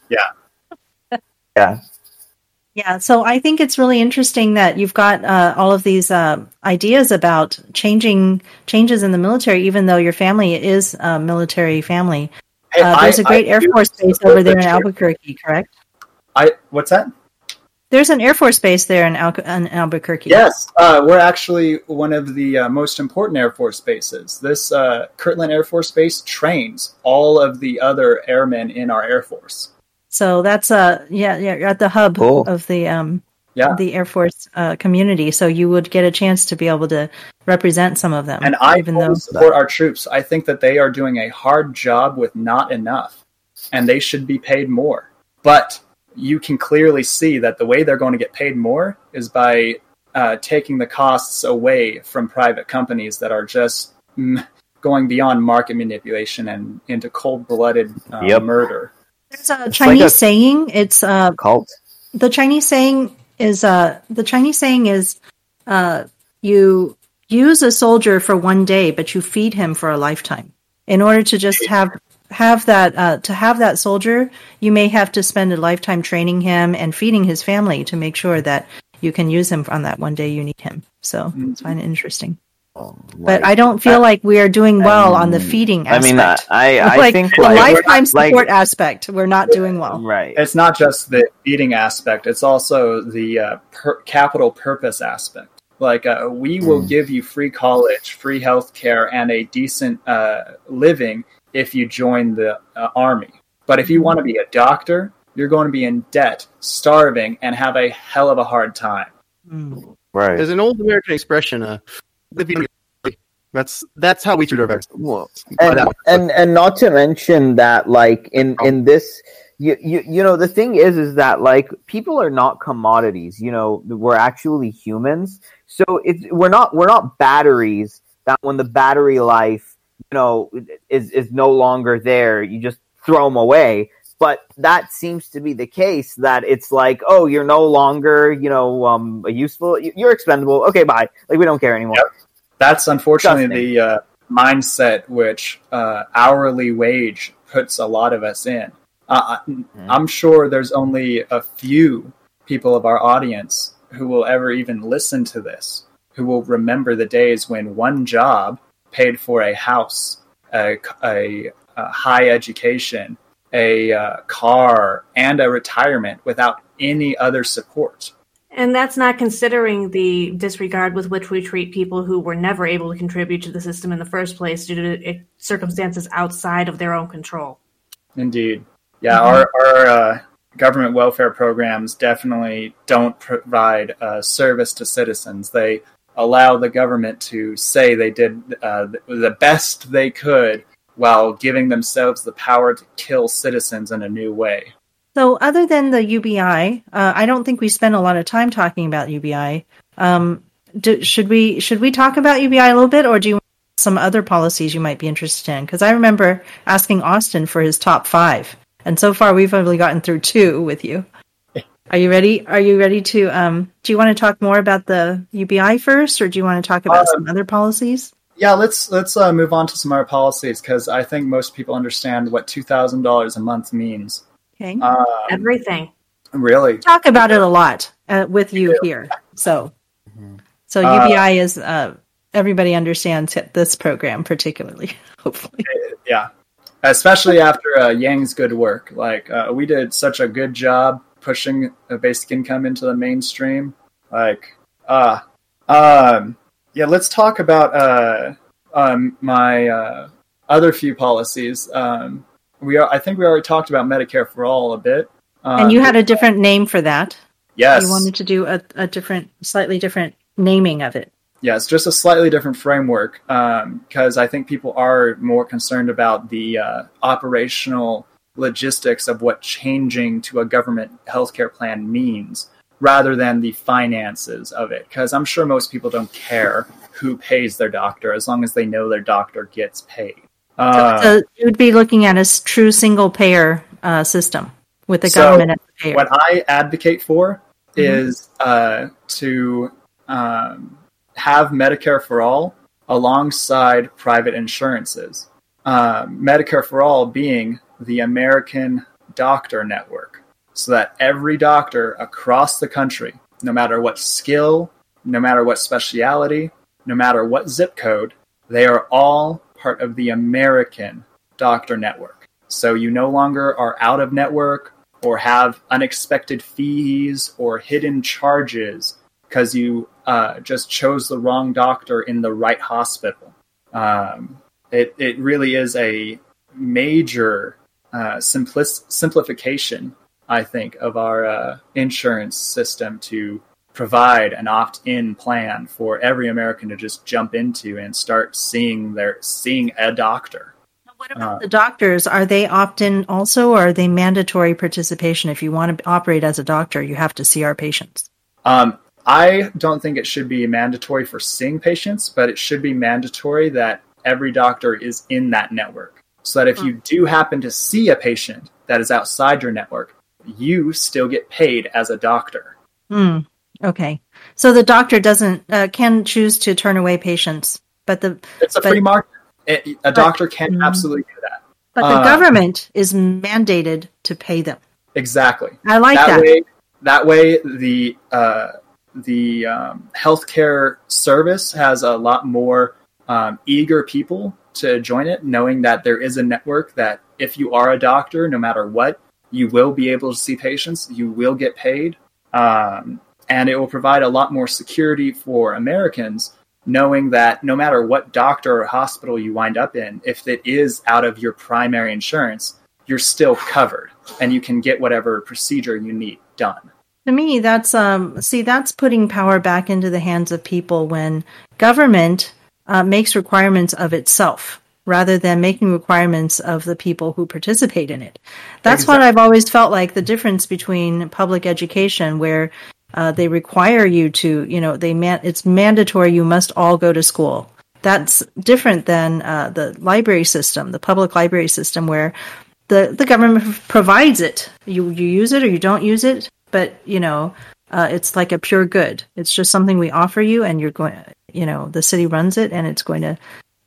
yeah. Yeah. Yeah, so I think it's really interesting that you've got uh, all of these uh, ideas about changing changes in the military, even though your family is a military family. Hey, uh, there's I, a great I Air Force base over there in Albuquerque, correct? I what's that? There's an Air Force base there in, Al- in Albuquerque. Yes, uh, we're actually one of the uh, most important Air Force bases. This uh, Kirtland Air Force Base trains all of the other airmen in our Air Force. So that's uh yeah yeah you're at the hub cool. of the um yeah. the Air Force uh, community. So you would get a chance to be able to represent some of them. And I even though support our troops. I think that they are doing a hard job with not enough, and they should be paid more. But you can clearly see that the way they're going to get paid more is by uh, taking the costs away from private companies that are just mm, going beyond market manipulation and into cold blooded uh, yep. murder. There's a it's Chinese like a saying. It's uh, cult. The Chinese saying is uh, the Chinese saying is uh, you use a soldier for one day, but you feed him for a lifetime. In order to just have have that uh, to have that soldier, you may have to spend a lifetime training him and feeding his family to make sure that you can use him on that one day you need him. So mm-hmm. it's kind of interesting. Um, but I don't feel like we are doing well um, on the feeding aspect. I mean, I, I like, think the like, lifetime support like, aspect, we're not doing well. Right. It's not just the feeding aspect; it's also the uh, per- capital purpose aspect. Like, uh, we will mm. give you free college, free health care, and a decent uh, living if you join the uh, army. But if you want to be a doctor, you're going to be in debt, starving, and have a hell of a hard time. Mm. Right. There's an old American expression, uh, that's that's how we treat our veterans. Well, and, uh, and and not to mention that, like in oh. in this, you, you you know, the thing is, is that like people are not commodities. You know, we're actually humans. So it's we're not we're not batteries that when the battery life, you know, is is no longer there, you just throw them away but that seems to be the case that it's like oh you're no longer you know um useful you're expendable. Okay bye. Like we don't care anymore. Yep. that's unfortunately the uh, mindset which uh, hourly wage puts a lot of us in. Uh, mm-hmm. i'm sure there's only a few people of our audience who will ever even listen to this who will remember the days when one job paid for a house a, a, a high education a uh, car and a retirement without any other support. And that's not considering the disregard with which we treat people who were never able to contribute to the system in the first place due to circumstances outside of their own control. Indeed. Yeah, mm-hmm. our, our uh, government welfare programs definitely don't provide uh, service to citizens. They allow the government to say they did uh, the best they could while giving themselves the power to kill citizens in a new way. So, other than the UBI, uh, I don't think we spend a lot of time talking about UBI. Um, do, should we should we talk about UBI a little bit, or do you want some other policies you might be interested in? Because I remember asking Austin for his top five, and so far we've only gotten through two with you. Are you ready? Are you ready to? Um, do you want to talk more about the UBI first, or do you want to talk about uh, some other policies? Yeah, let's let's uh, move on to some of our policies because I think most people understand what two thousand dollars a month means. Okay, um, everything. Really, talk about it a lot uh, with you yeah. here. So, mm-hmm. so UBI uh, is uh, everybody understands this program particularly. Hopefully, yeah, especially after uh, Yang's good work. Like we did such a good job pushing a basic income into the mainstream. Like, uh, um, yeah, let's talk about uh, um, my uh, other few policies. Um, we are, I think we already talked about Medicare for all a bit. Um, and you had a different name for that. Yes. You wanted to do a, a different, slightly different naming of it. Yes, just a slightly different framework because um, I think people are more concerned about the uh, operational logistics of what changing to a government healthcare plan means rather than the finances of it. Because I'm sure most people don't care who pays their doctor as long as they know their doctor gets paid. Uh, so, so you would be looking at a true single payer uh, system with the so government as the payer. What I advocate for mm-hmm. is uh, to um, have Medicare for all alongside private insurances. Um, Medicare for all being the American Doctor Network so that every doctor across the country, no matter what skill, no matter what speciality, no matter what zip code, they are all part of the American Doctor Network. So you no longer are out of network or have unexpected fees or hidden charges because you uh, just chose the wrong doctor in the right hospital. Um, it, it really is a major uh, simplification, I think, of our uh, insurance system to provide an opt-in plan for every American to just jump into and start seeing their seeing a doctor. What about uh, the doctors? Are they opt-in also, or are they mandatory participation? If you want to operate as a doctor, you have to see our patients. Um, I don't think it should be mandatory for seeing patients, but it should be mandatory that every doctor is in that network so that if you do happen to see a patient that is outside your network, you still get paid as a doctor. Hmm. Okay. So the doctor doesn't uh, can choose to turn away patients, but the it's a but, free market. It, a doctor can mm, absolutely do that. But the uh, government is mandated to pay them. Exactly. I like that. That way, that way the uh, the um, healthcare service has a lot more um, eager people to join it, knowing that there is a network that if you are a doctor, no matter what, you will be able to see patients, you will get paid, um, and it will provide a lot more security for Americans, knowing that no matter what doctor or hospital you wind up in, if it is out of your primary insurance, you're still covered and you can get whatever procedure you need done. To me, that's um, see, that's putting power back into the hands of people when government uh, makes requirements of itself rather than making requirements of the people who participate in it. That's exactly. what I've always felt like the difference between public education, where uh, they require you to, you know, they man- it's mandatory you must all go to school. That's different than uh, the library system, the public library system, where the the government provides it. You you use it or you don't use it, but you know, uh, it's like a pure good. It's just something we offer you, and you're going you know the city runs it and it's going to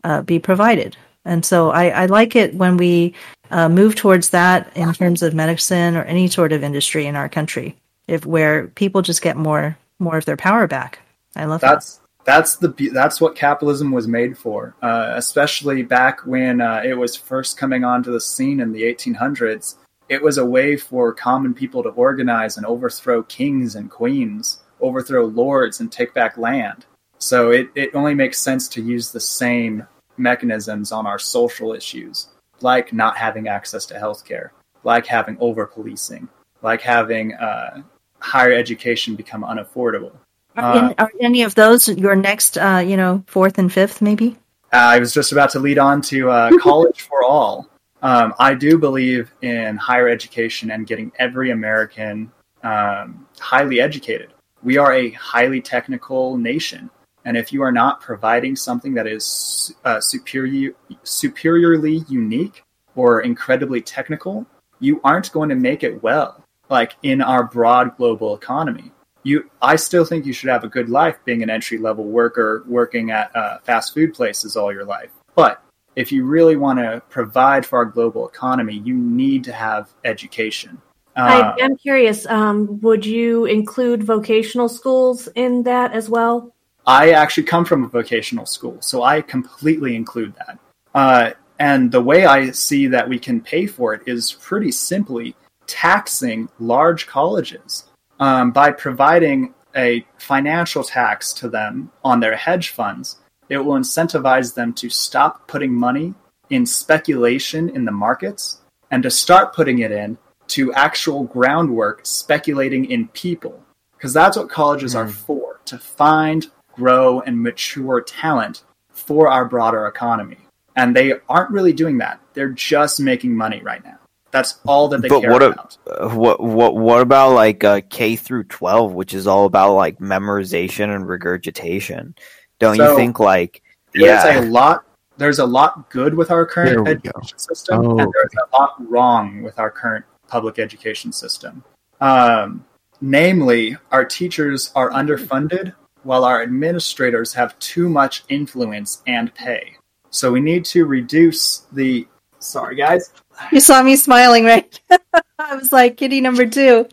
uh, be provided. And so I, I like it when we uh, move towards that in terms of medicine or any sort of industry in our country, if where people just get more more of their power back. I love that's that. that's the that's what capitalism was made for, uh, especially back when uh, it was first coming onto the scene in the 1800s. It was a way for common people to organize and overthrow kings and queens overthrow lords and take back land. So it, it only makes sense to use the same mechanisms on our social issues, like not having access to healthcare, like having over policing, like having uh, higher education become unaffordable. Are, in, uh, are, any of those your next, uh, you know, fourth and fifth, maybe? I was just about to lead on to uh, college for all. Um, I do believe in higher education and getting every American um, highly educated. We are a highly technical nation. And if you are not providing something that is uh, superior, superiorly unique or incredibly technical, you aren't going to make it well, like in our broad global economy. You, I still think you should have a good life being an entry level worker working at uh, fast food places all your life. But if you really want to provide for our global economy, you need to have education. Uh, I am curious. Um, would you include vocational schools in that as well? I actually come from a vocational school, so I completely include that. Uh, and the way I see that we can pay for it is pretty simply taxing large colleges um, by providing a financial tax to them on their hedge funds it will incentivize them to stop putting money in speculation in the markets and to start putting it in to actual groundwork speculating in people. Because that's what colleges mm. are for to find, grow, and mature talent for our broader economy. And they aren't really doing that. They're just making money right now. That's all that they but care what about. A, what what what about like uh, K through twelve, which is all about like memorization and regurgitation? Don't so, you think like yeah. there's a lot there's a lot good with our current education go. system oh, and there's a lot wrong with our current public education system. Um, namely, our teachers are underfunded while our administrators have too much influence and pay. So we need to reduce the sorry guys. You saw me smiling, right? I was like kitty number two.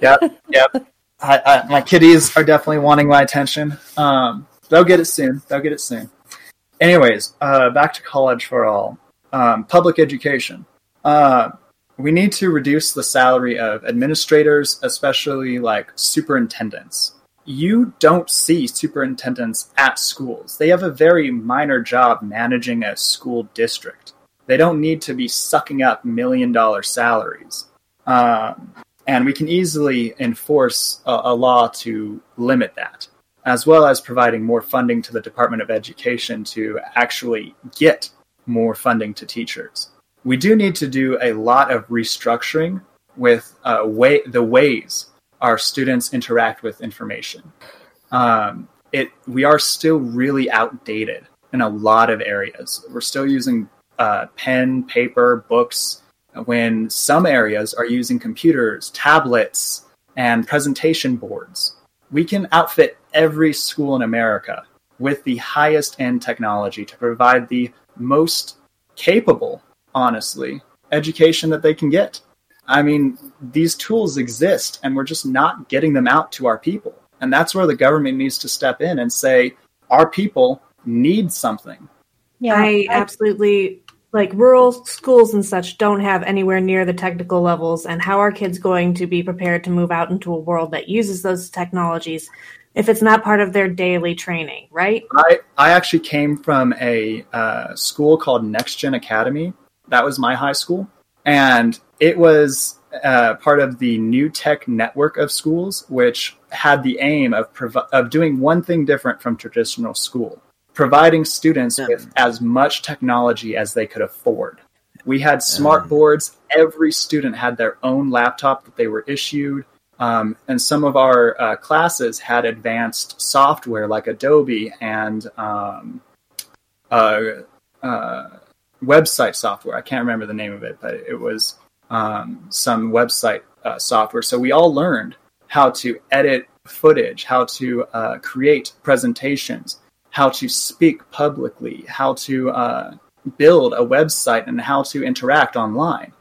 yep, yep. I, I, my kitties are definitely wanting my attention. Um, They'll get it soon. They'll get it soon. Anyways, uh, back to college for all. Um, public education. Uh, we need to reduce the salary of administrators, especially like superintendents. You don't see superintendents at schools. They have a very minor job managing a school district. They don't need to be sucking up million dollar salaries. Um, and we can easily enforce a, a law to limit that as well as providing more funding to the Department of Education to actually get more funding to teachers. We do need to do a lot of restructuring with uh, way, the ways our students interact with information. Um, it, we are still really outdated in a lot of areas. We're still using uh, pen, paper, books, when some areas are using computers, tablets, and presentation boards. We can outfit every school in America with the highest end technology to provide the most capable, honestly, education that they can get. I mean, these tools exist and we're just not getting them out to our people. And that's where the government needs to step in and say, our people need something. Yeah, I absolutely like rural schools and such don't have anywhere near the technical levels and how are kids going to be prepared to move out into a world that uses those technologies if it's not part of their daily training, right? I, I actually came from a uh, school called Next Gen Academy. That was my high school. And it was uh, part of the New Tech network of schools, which had the aim of, prov- of doing one thing different from traditional school providing students yeah. with as much technology as they could afford. We had smart boards. Every student had their own laptop that they were issued. Um, and some of our uh, classes had advanced software like Adobe and um, uh, uh, website software. I can't remember the name of it, but it was um, some website uh, software. So we all learned how to edit footage, how to uh, create presentations, how to speak publicly, how to uh, build a website, and how to interact online.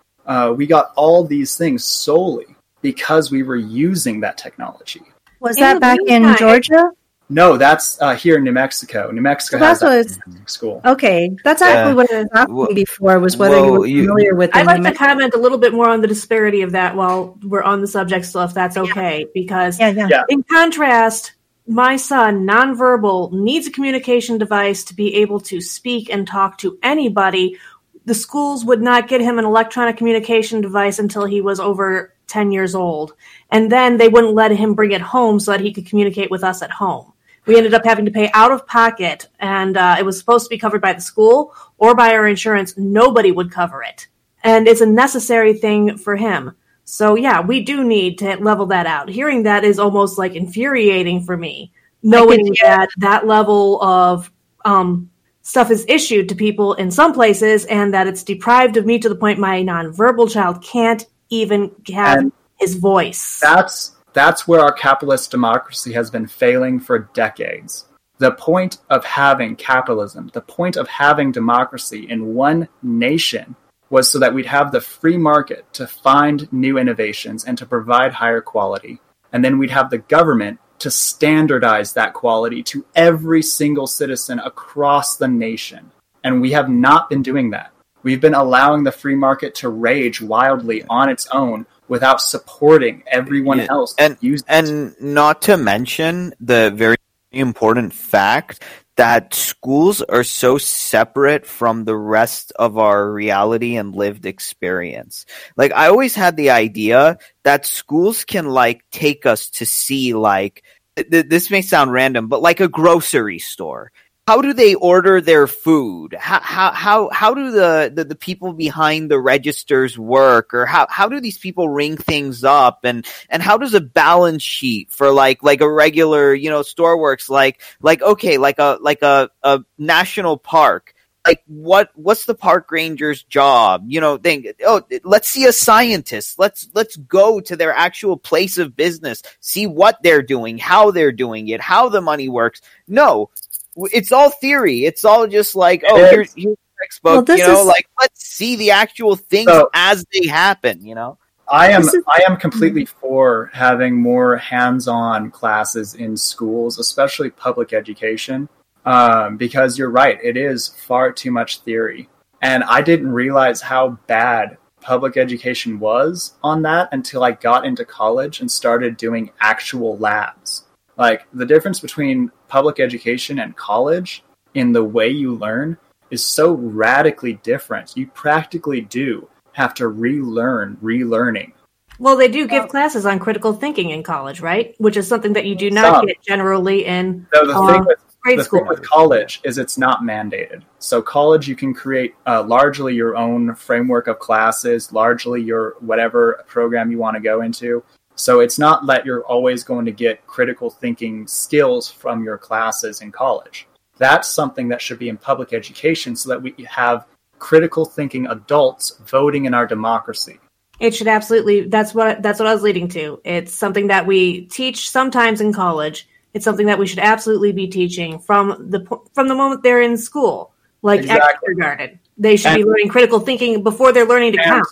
we got all these things solely because we were using that technology. Was that back in Georgia? No, that's uh, here in New Mexico. New Mexico so has that school. Okay, that's actually yeah. what I was asking well, before was whether well, you were familiar you, with. I'd like to comment a little bit more on the disparity of that while we're on the subject still, if that's okay. Yeah. Because yeah, yeah. in contrast, my son, nonverbal, needs a communication device to be able to speak and talk to anybody. The schools would not get him an electronic communication device until he was over 10 years old. And then they wouldn't let him bring it home so that he could communicate with us at home. We ended up having to pay out of pocket, and uh, it was supposed to be covered by the school or by our insurance. Nobody would cover it. And it's a necessary thing for him. So yeah, we do need to level that out. Hearing that is almost like infuriating for me, knowing that that level of um, stuff is issued to people in some places, and that it's deprived of me to the point my nonverbal child can't even have and his voice. That's that's where our capitalist democracy has been failing for decades. The point of having capitalism, the point of having democracy in one nation was so that we'd have the free market to find new innovations and to provide higher quality. And then we'd have the government to standardize that quality to every single citizen across the nation. And we have not been doing that. We've been allowing the free market to rage wildly on its own without supporting everyone yeah. else and and not to mention the very important fact that schools are so separate from the rest of our reality and lived experience. Like I always had the idea that schools can like take us to see like th- this may sound random, but like a grocery store how do they order their food? How how how, how do the, the, the, people behind the registers work? Or how, how do these people ring things up? And and how does a balance sheet for like like a regular, you know, store works like like okay, like a like a, a national park. Like what what's the park ranger's job? You know, think oh let's see a scientist. Let's let's go to their actual place of business, see what they're doing, how they're doing it, how the money works. No, it's all theory. It's all just like, oh, here's, here's textbook. Well, you know, is... like let's see the actual things so, as they happen. You know. I am is... I am completely for having more hands-on classes in schools, especially public education, um, because you're right. It is far too much theory, and I didn't realize how bad public education was on that until I got into college and started doing actual labs. Like the difference between public education and college in the way you learn is so radically different. You practically do have to relearn relearning. Well, they do give classes on critical thinking in college, right? Which is something that you do not Some. get generally in no, the thing with, grade the school. Thing with college is it's not mandated. So college, you can create uh, largely your own framework of classes, largely your whatever program you want to go into. So it's not that you're always going to get critical thinking skills from your classes in college. That's something that should be in public education so that we have critical thinking adults voting in our democracy. It should absolutely that's what that's what I was leading to. It's something that we teach sometimes in college. It's something that we should absolutely be teaching from the from the moment they're in school, like exactly. kindergarten. They should and, be learning critical thinking before they're learning to count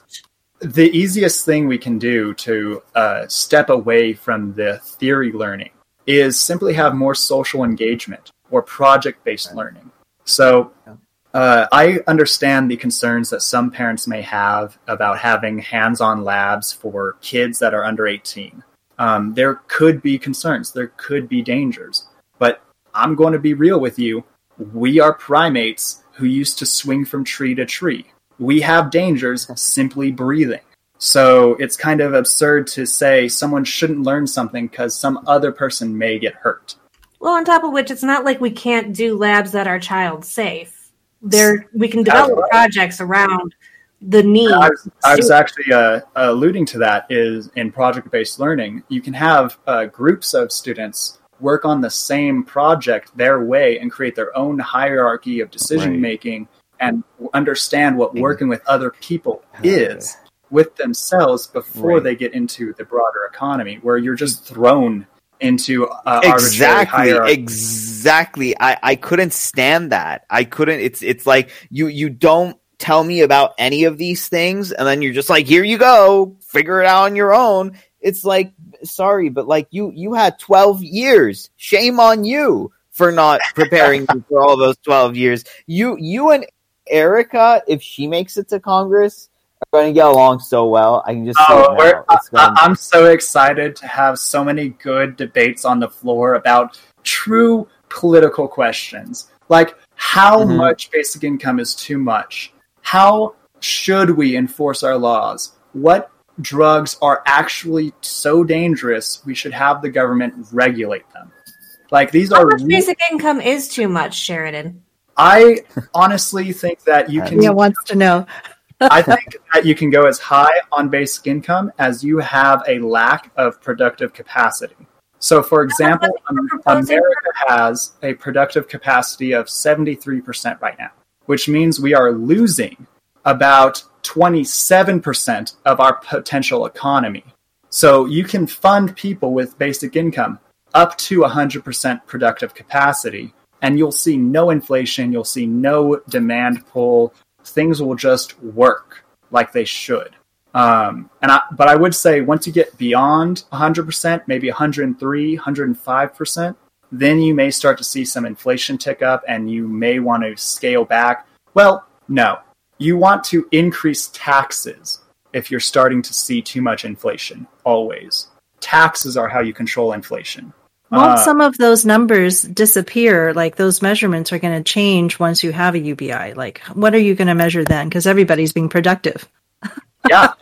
the easiest thing we can do to uh, step away from the theory learning is simply have more social engagement or project based learning. So uh, I understand the concerns that some parents may have about having hands on labs for kids that are under 18. Um, there could be concerns, there could be dangers, but I'm going to be real with you. We are primates who used to swing from tree to tree we have dangers simply breathing. So it's kind of absurd to say someone shouldn't learn something because some other person may get hurt. Well, on top of which, it's not like we can't do labs that are child safe. There, we can develop right. projects around the needs. I was, I was actually uh, alluding to that. Is in project-based learning, you can have uh, groups of students work on the same project their way and create their own hierarchy of decision making. Right and understand what working with other people is with themselves before right. they get into the broader economy, where you're just thrown into uh, exactly exactly I, I couldn't stand that i couldn't it's it's like you you don't tell me about any of these things and then you're just like here you go figure it out on your own it's like sorry, but like you, you had 12 years. Shame on you for not preparing for all those 12 years. You, you and Erica, if she makes it to Congress, are going to get along so well. I can just oh, I, I'm so excited to have so many good debates on the floor about true political questions. Like, how mm-hmm. much basic income is too much? How should we enforce our laws? What drugs are actually so dangerous we should have the government regulate them? Like these How are much basic income is too much, Sheridan. I honestly think that you can. Mia wants to know. I think that you can go as high on basic income as you have a lack of productive capacity. So, for example, America has a productive capacity of 73% right now, which means we are losing about 27% of our potential economy. So, you can fund people with basic income up to 100% productive capacity, and you'll see no inflation, you'll see no demand pull. Things will just work like they should. Um, and I, but I would say once you get beyond 100%, maybe 103, 105%, then you may start to see some inflation tick up and you may want to scale back. Well, no. You want to increase taxes if you're starting to see too much inflation, always. Taxes are how you control inflation. Won't uh, some of those numbers disappear? Like those measurements are going to change once you have a UBI. Like, what are you going to measure then? Because everybody's being productive yeah,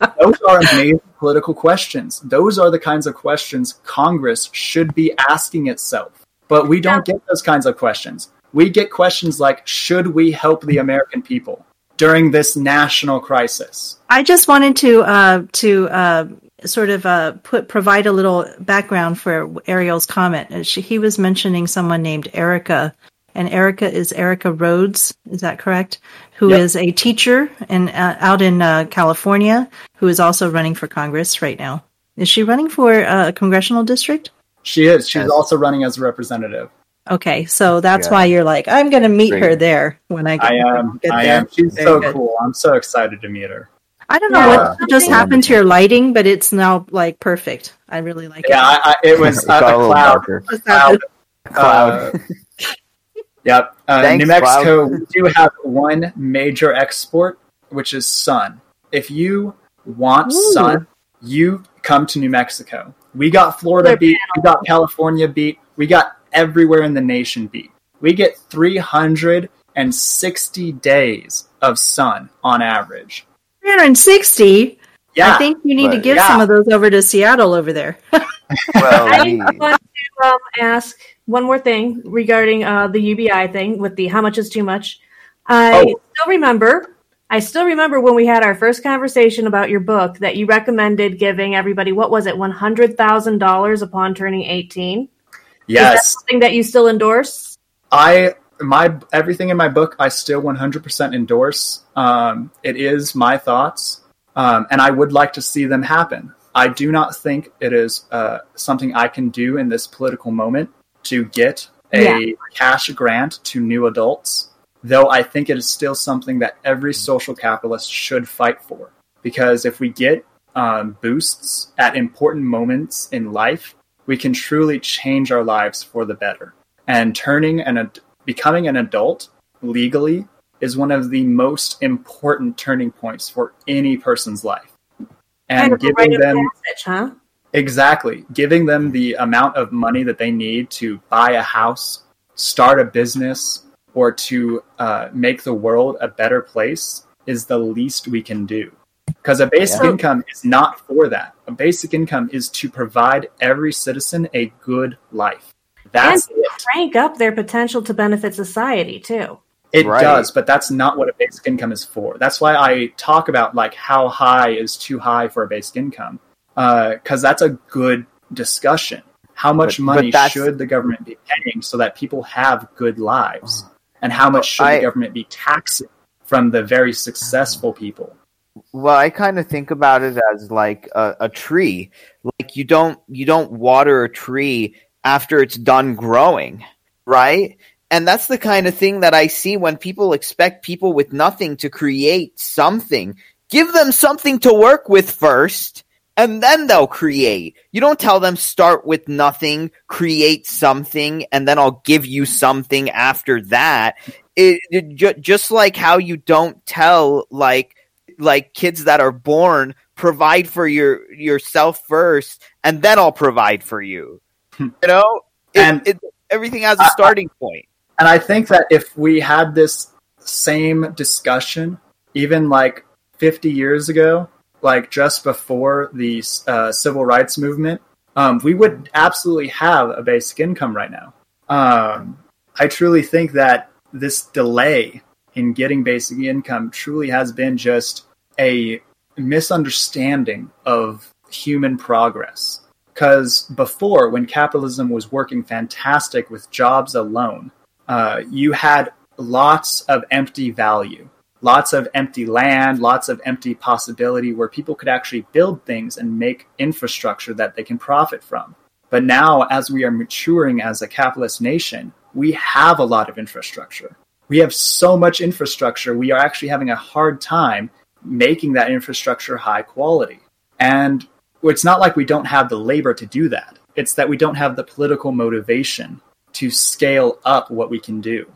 those are amazing political questions. Those are the kinds of questions Congress should be asking itself. But we don't get those kinds of questions. We get questions like Should we help the American people during this national crisis? I just wanted to uh, to uh, sort of uh, put provide a little background for Ariel's comment. She, he was mentioning someone named Erica and Erica is Erica Rhodes. Is that correct? Who yep. is a teacher and uh, out in uh, California, who is also running for Congress right now. Is she running for uh, a congressional district? She is. She's yes. also running as a representative. Okay, so that's yeah. why you're like, I'm going to meet Great. her there when I get. I am. Get I there. am. She's Very so good. cool. I'm so excited to meet her. I don't know yeah. what just happened to your lighting, but it's now like perfect. I really like yeah, it. Yeah, it was uh, a cloud. Cloud. cloud. Uh, Yep. Uh, Thanks, New Mexico, we do have one major export, which is sun. If you want Ooh. sun, you come to New Mexico. We got Florida beat, we got California beat, we got everywhere in the nation beat. We get 360 days of sun on average. 360? Yeah. I think you need but, to give yeah. some of those over to Seattle over there. well, I want to um, ask one more thing regarding uh, the UBI thing with the how much is too much. I oh. still remember. I still remember when we had our first conversation about your book that you recommended giving everybody what was it one hundred thousand dollars upon turning eighteen. Yes, that something that you still endorse. I my everything in my book I still one hundred percent endorse. Um, it is my thoughts, um, and I would like to see them happen. I do not think it is uh, something I can do in this political moment to get a yeah. cash grant to new adults, though I think it is still something that every social capitalist should fight for. Because if we get um, boosts at important moments in life, we can truly change our lives for the better. And turning ad- becoming an adult legally is one of the most important turning points for any person's life. And kind of giving them, passage, huh? Exactly. Giving them the amount of money that they need to buy a house, start a business, or to uh, make the world a better place is the least we can do. Because a basic yeah. income is not for that. A basic income is to provide every citizen a good life. That's and it. crank up their potential to benefit society too. It right. does, but that's not what a basic income is for. That's why I talk about like how high is too high for a basic income because uh, that's a good discussion. How much but, money but should the government be paying so that people have good lives? And how much should I, the government be taxing from the very successful people? Well, I kind of think about it as like a, a tree. Like you don't you don't water a tree after it's done growing, right? And that's the kind of thing that I see when people expect people with nothing to create something. Give them something to work with first and then they'll create. You don't tell them start with nothing, create something, and then I'll give you something after that. It, it ju- just like how you don't tell like like kids that are born provide for your yourself first, and then I'll provide for you. You know, it, and it, everything has a starting I, point. And I think that if we had this same discussion, even like 50 years ago, like just before the uh, civil rights movement, um, we would absolutely have a basic income right now. Um, I truly think that this delay in getting basic income truly has been just a misunderstanding of human progress. Because before, when capitalism was working fantastic with jobs alone, uh, you had lots of empty value lots of empty land, lots of empty possibility where people could actually build things and make infrastructure that they can profit from. But now, as we are maturing as a capitalist nation, we have a lot of infrastructure. We have so much infrastructure, we are actually having a hard time making that infrastructure high quality. And it's not like we don't have the labor to do that, it's that we don't have the political motivation to scale up what we can do.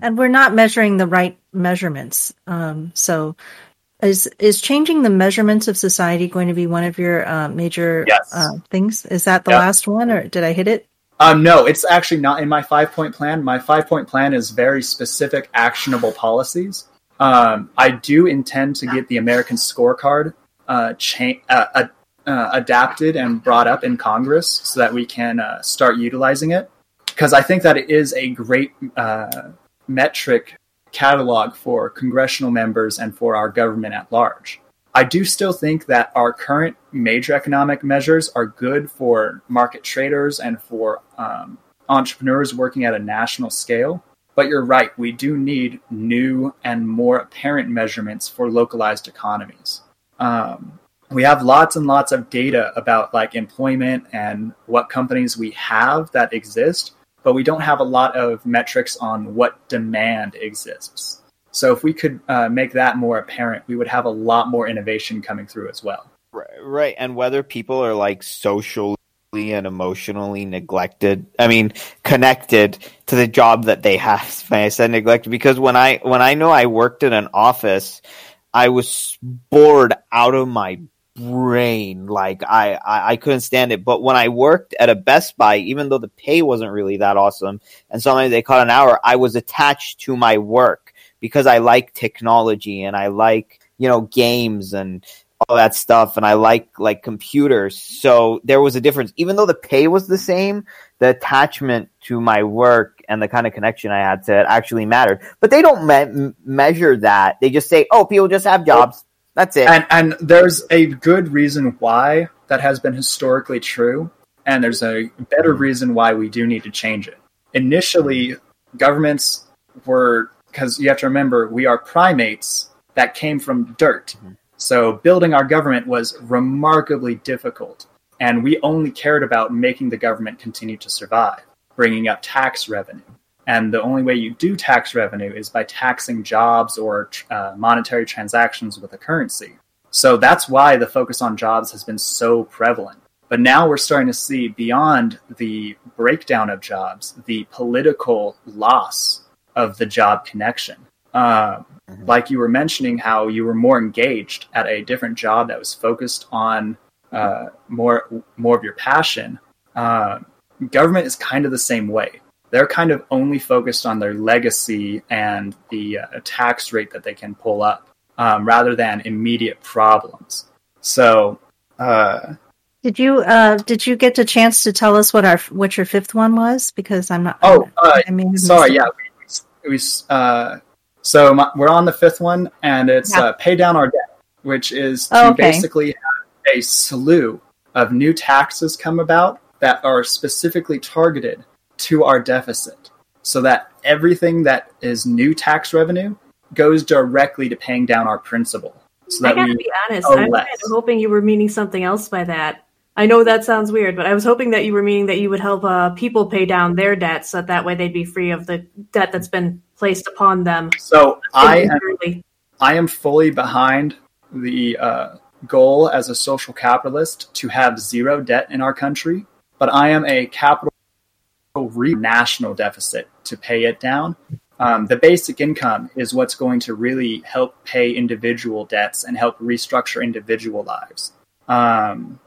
And we're not measuring the right measurements. Um, so, is is changing the measurements of society going to be one of your uh, major yes. uh, things? Is that the yep. last one, or did I hit it? Um, no, it's actually not in my five point plan. My five point plan is very specific, actionable policies. Um, I do intend to get the American scorecard uh, cha- uh, uh, adapted and brought up in Congress so that we can uh, start utilizing it because I think that it is a great uh, metric catalog for congressional members and for our government at large. I do still think that our current major economic measures are good for market traders and for um, entrepreneurs working at a national scale. But you're right, we do need new and more apparent measurements for localized economies. Um, we have lots and lots of data about like employment and what companies we have that exist, but we don't have a lot of metrics on what demand exists. So if we could uh, make that more apparent, we would have a lot more innovation coming through as well. Right, and whether people are like socially and emotionally neglected. I mean, connected to the job that they have. I said neglected because when I when I know I worked in an office, I was bored out of my brain. Like I, I, I couldn't stand it. But when I worked at a Best Buy, even though the pay wasn't really that awesome, and sometimes they caught an hour, I was attached to my work because I like technology and I like you know games and all that stuff and I like like computers. So there was a difference. Even though the pay was the same, the attachment to my work and the kind of connection I had to it actually mattered. But they don't me- measure that. They just say, "Oh, people just have jobs. That's it. And and there's a good reason why that has been historically true, and there's a better reason why we do need to change it. Initially, governments were because you have to remember we are primates that came from dirt. Mm-hmm. So building our government was remarkably difficult, and we only cared about making the government continue to survive, bringing up tax revenue. And the only way you do tax revenue is by taxing jobs or uh, monetary transactions with a currency. So that's why the focus on jobs has been so prevalent. But now we're starting to see beyond the breakdown of jobs, the political loss of the job connection. Uh, mm-hmm. Like you were mentioning, how you were more engaged at a different job that was focused on uh, more more of your passion. Uh, government is kind of the same way they're kind of only focused on their legacy and the uh, tax rate that they can pull up um, rather than immediate problems. So, uh, did you uh, did you get the chance to tell us what our what your fifth one was? Because I'm not. Oh, uh, I mean, sorry. Yeah, we, we uh, so my, we're on the fifth one, and it's yeah. uh, pay down our debt, which is to oh, okay. basically have a slew of new taxes come about that are specifically targeted to our deficit so that everything that is new tax revenue goes directly to paying down our principal. So that I gotta be honest, I'm kind of hoping you were meaning something else by that. I know that sounds weird, but I was hoping that you were meaning that you would help uh, people pay down their debts, so that, that way they'd be free of the debt that's been placed upon them. So I am, I am fully behind the uh, goal as a social capitalist to have zero debt in our country, but I am a capital national deficit to pay it down. Um, the basic income is what's going to really help pay individual debts and help restructure individual lives. Um,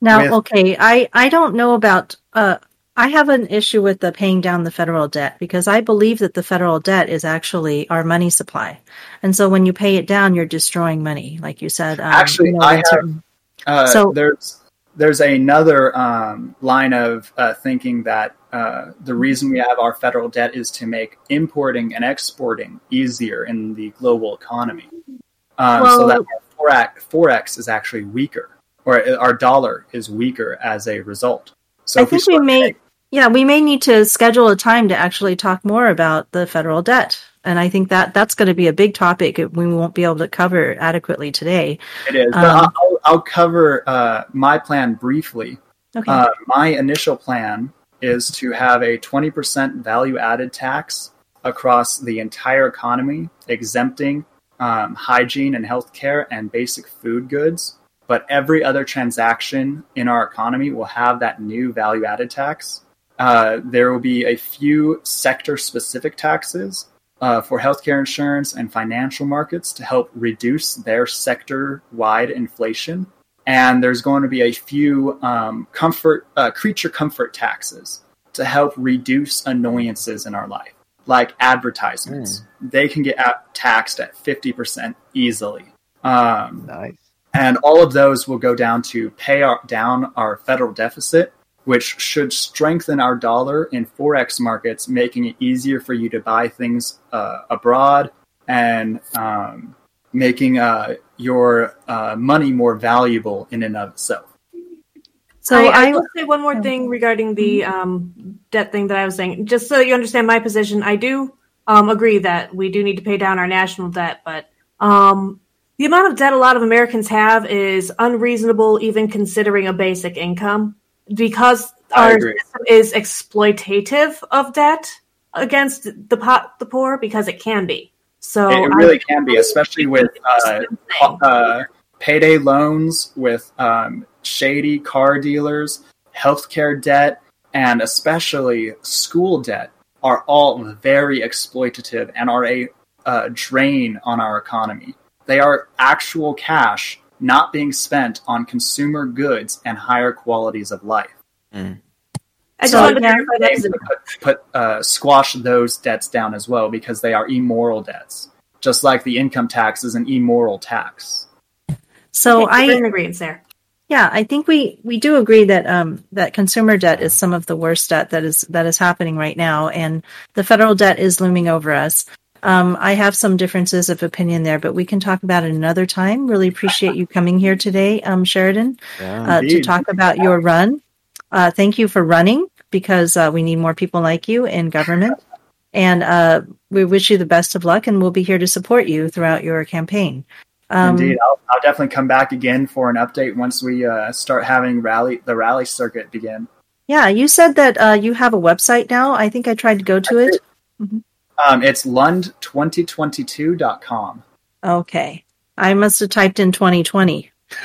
now, with- okay, I, I don't know about. Uh, I have an issue with the paying down the federal debt because I believe that the federal debt is actually our money supply, and so when you pay it down, you're destroying money, like you said. Um, actually, you know, I have. Uh, so there's there's another um, line of uh, thinking that uh, the reason we have our federal debt is to make importing and exporting easier in the global economy, um, well, so that forex, forex is actually weaker, or our dollar is weaker as a result. So I think we, we may, yeah, we may need to schedule a time to actually talk more about the federal debt and I think that that's going to be a big topic we won't be able to cover adequately today. It is, um, I'll, I'll, cover uh, my plan briefly. Okay. Uh, my initial plan is to have a 20% value added tax across the entire economy, exempting um, hygiene and healthcare and basic food goods. But every other transaction in our economy will have that new value added tax. Uh, there will be a few sector specific taxes uh, for healthcare insurance and financial markets to help reduce their sector wide inflation. And there's going to be a few um, comfort uh, creature comfort taxes to help reduce annoyances in our life, like advertisements. Mm. They can get taxed at 50% easily. Um, nice. And all of those will go down to pay our, down our federal deficit which should strengthen our dollar in forex markets, making it easier for you to buy things uh, abroad and um, making uh, your uh, money more valuable in and of itself. So I, I will say one more thing regarding the um, debt thing that I was saying, just so you understand my position. I do um, agree that we do need to pay down our national debt, but um, the amount of debt a lot of Americans have is unreasonable, even considering a basic income because our system is exploitative of debt against the pot, the poor because it can be. So it really I, can be, especially with uh, uh, payday loans, with um, shady car dealers, healthcare debt, and especially school debt are all very exploitative and are a uh, drain on our economy. They are actual cash not being spent on consumer goods and higher qualities of life. Mm. I so just put, put uh, squash those debts down as well because they are immoral debts, just like the income tax is an immoral tax. So I agree there. Yeah, I think we, we do agree that um, that consumer debt is some of the worst debt that is that is happening right now, and the federal debt is looming over us. Um, I have some differences of opinion there, but we can talk about it another time. Really appreciate you coming here today, um, Sheridan, yeah, uh, to talk about your run. Uh, thank you for running because uh, we need more people like you in government. And uh, we wish you the best of luck, and we'll be here to support you throughout your campaign. Um, Indeed, I'll, I'll, definitely come back again for an update once we uh, start having rally the rally circuit begin. Yeah, you said that uh, you have a website now. I think I tried to go to it. Um, it's lund2022.com. Okay. I must have typed in 2020.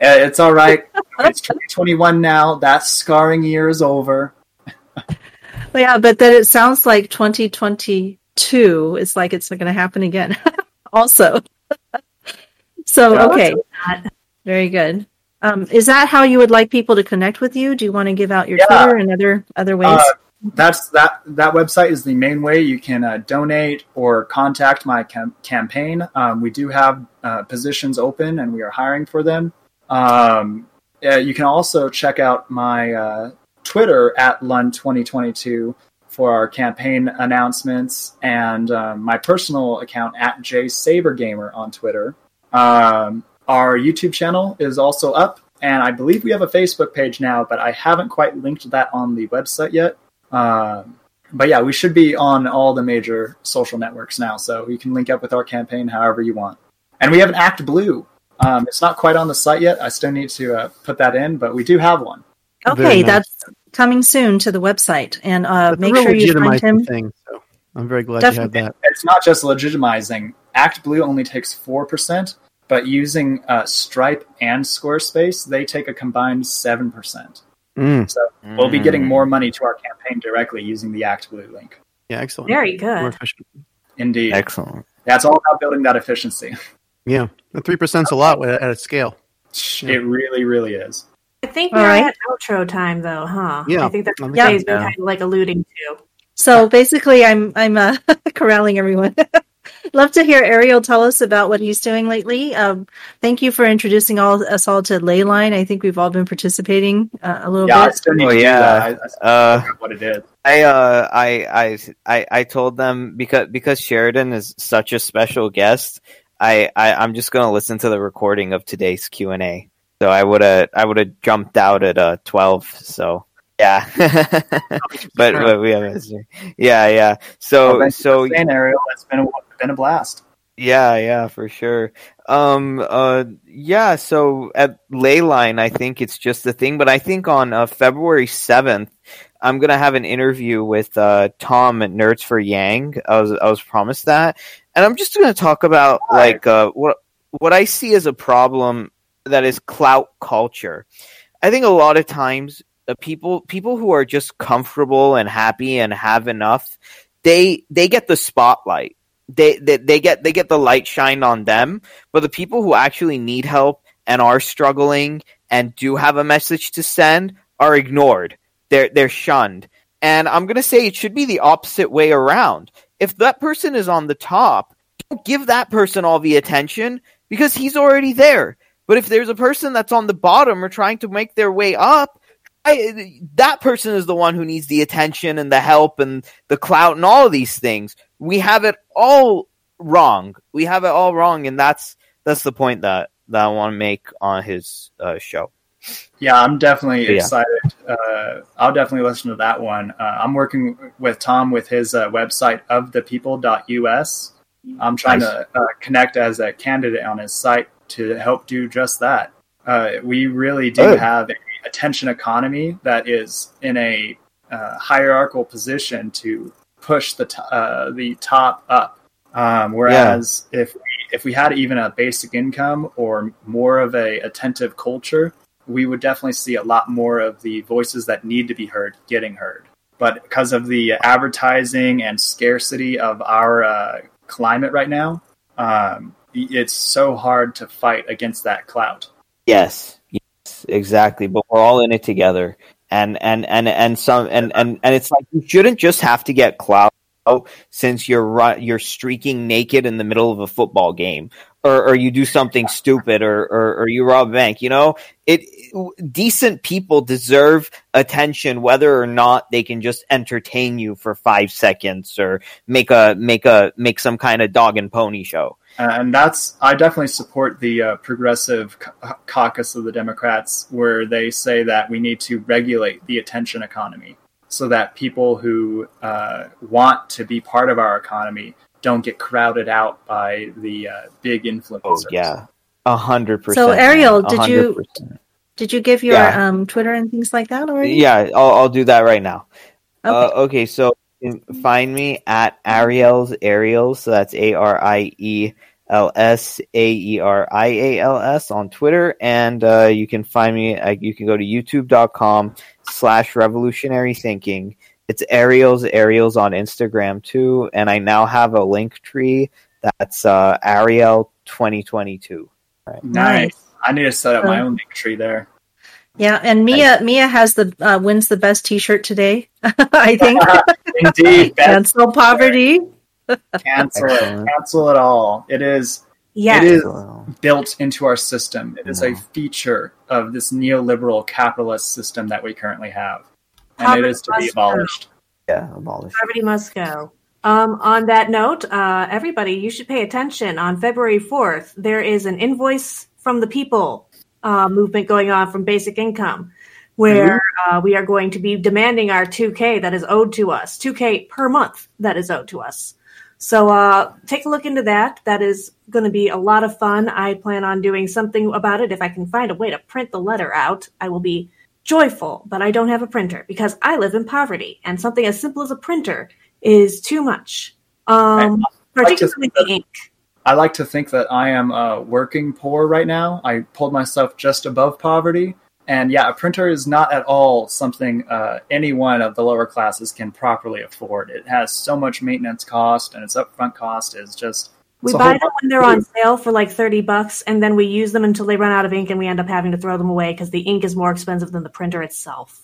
it's all right. it's 2021 now. That scarring year is over. yeah, but then it sounds like 2022 is like it's not going to happen again. also. so, okay. Very good. Um, is that how you would like people to connect with you? Do you want to give out your yeah. Twitter and other other ways? Uh, that's that that website is the main way you can uh, donate or contact my cam- campaign. Um, we do have uh, positions open and we are hiring for them. Um, you can also check out my uh, Twitter at Lund2022 for our campaign announcements and um, my personal account at JSaberGamer on Twitter. Um, our YouTube channel is also up, and I believe we have a Facebook page now, but I haven't quite linked that on the website yet. Um, but yeah, we should be on all the major social networks now, so you can link up with our campaign however you want. And we have an ActBlue. Um, it's not quite on the site yet. I still need to uh, put that in, but we do have one. Okay, nice. that's coming soon to the website, and uh, make sure you find him. Thing, so I'm very glad Definitely. you have that. It's not just legitimizing. ActBlue only takes four percent, but using uh, Stripe and Squarespace, they take a combined 7%. Mm. So we'll be getting more money to our campaign directly using the ActBlue link. Yeah, excellent. Very good. Indeed. Excellent. That's all about building that efficiency. Yeah, the 3% is a lot at a scale. It really, really is. I think we're right. at outro time, though, huh? Yeah, I think that's what yeah. been kind of like alluding to. So basically, I'm I'm uh, corralling everyone. Love to hear Ariel tell us about what he's doing lately. Um, thank you for introducing all us all to Leyline. I think we've all been participating uh, a little yeah, bit. I still oh, yeah, I, I uh, what it is. I, uh, I, I, I, told them because because Sheridan is such a special guest. I, I I'm just gonna listen to the recording of today's Q and A. So I would have I would have jumped out at uh, twelve. So yeah, but, but we have yeah yeah. So well, so Ariel, it's been a, been a blast. Yeah, yeah, for sure. Um, uh, yeah. So at Leyline, I think it's just a thing, but I think on uh, February seventh, I'm gonna have an interview with uh, Tom at Nerds for Yang. I was I was promised that, and I'm just gonna talk about like uh, what what I see as a problem that is clout culture. I think a lot of times the people people who are just comfortable and happy and have enough, they they get the spotlight. They, they they get they get the light shined on them. But the people who actually need help and are struggling and do have a message to send are ignored. They're they're shunned. And I'm gonna say it should be the opposite way around. If that person is on the top, don't give that person all the attention because he's already there. But if there's a person that's on the bottom or trying to make their way up, I, that person is the one who needs the attention and the help and the clout and all of these things. We have it all wrong. We have it all wrong, and that's that's the point that that I want to make on his uh, show. Yeah, I'm definitely yeah. excited. Uh, I'll definitely listen to that one. Uh, I'm working with Tom with his uh, website of thepeople.us. I'm trying nice. to uh, connect as a candidate on his site to help do just that. Uh, we really do have a attention economy that is in a uh, hierarchical position to push the t- uh, the top up. Um, whereas yeah. if we, if we had even a basic income or more of a attentive culture, we would definitely see a lot more of the voices that need to be heard getting heard. But because of the advertising and scarcity of our uh, climate right now, um, it's so hard to fight against that clout. Yes, yes, exactly. But we're all in it together, and and and and some and and and it's like you shouldn't just have to get clout since you're you're streaking naked in the middle of a football game. Or, or you do something stupid or, or, or you rob a bank you know? It decent people deserve attention whether or not they can just entertain you for five seconds or make a make a make some kind of dog and pony show and that's I definitely support the uh, progressive caucus of the Democrats, where they say that we need to regulate the attention economy so that people who uh, want to be part of our economy don't get crowded out by the uh, big influencers. Oh, yeah, a hundred percent. So Ariel, did 100%. you did you give your yeah. um, Twitter and things like that already? Yeah, I'll, I'll do that right now. Okay, uh, okay so find me at Ariel's Aerials. So that's A R I E L S A E R I A L S on Twitter, and uh, you can find me. Uh, you can go to youtube.com slash revolutionary thinking. It's Ariel's Aerials on Instagram too, and I now have a link tree that's uh, Ariel 2022. Right. Nice. I need to set up my own link tree there. Yeah, and Mia Mia has the uh, wins the best T-shirt today. I think. Indeed, cancel poverty. Cancel it. Cancel it all. It is. Yeah. It is built into our system. It is a feature of this neoliberal capitalist system that we currently have, and Poverty it is to be abolished. Go. Yeah, abolished. Poverty must go. Um, on that note, uh, everybody, you should pay attention. On February 4th, there is an invoice from the people uh, movement going on from basic income, where mm-hmm. uh, we are going to be demanding our 2K that is owed to us, 2K per month that is owed to us. So uh, take a look into that. That is going to be a lot of fun. I plan on doing something about it. If I can find a way to print the letter out, I will be joyful. But I don't have a printer because I live in poverty, and something as simple as a printer is too much. Um, particularly the ink. I like to think that I am uh, working poor right now. I pulled myself just above poverty. And yeah, a printer is not at all something uh, any one of the lower classes can properly afford. It has so much maintenance cost, and its upfront cost is just. We buy them when they're on sale for like 30 bucks, and then we use them until they run out of ink, and we end up having to throw them away because the ink is more expensive than the printer itself.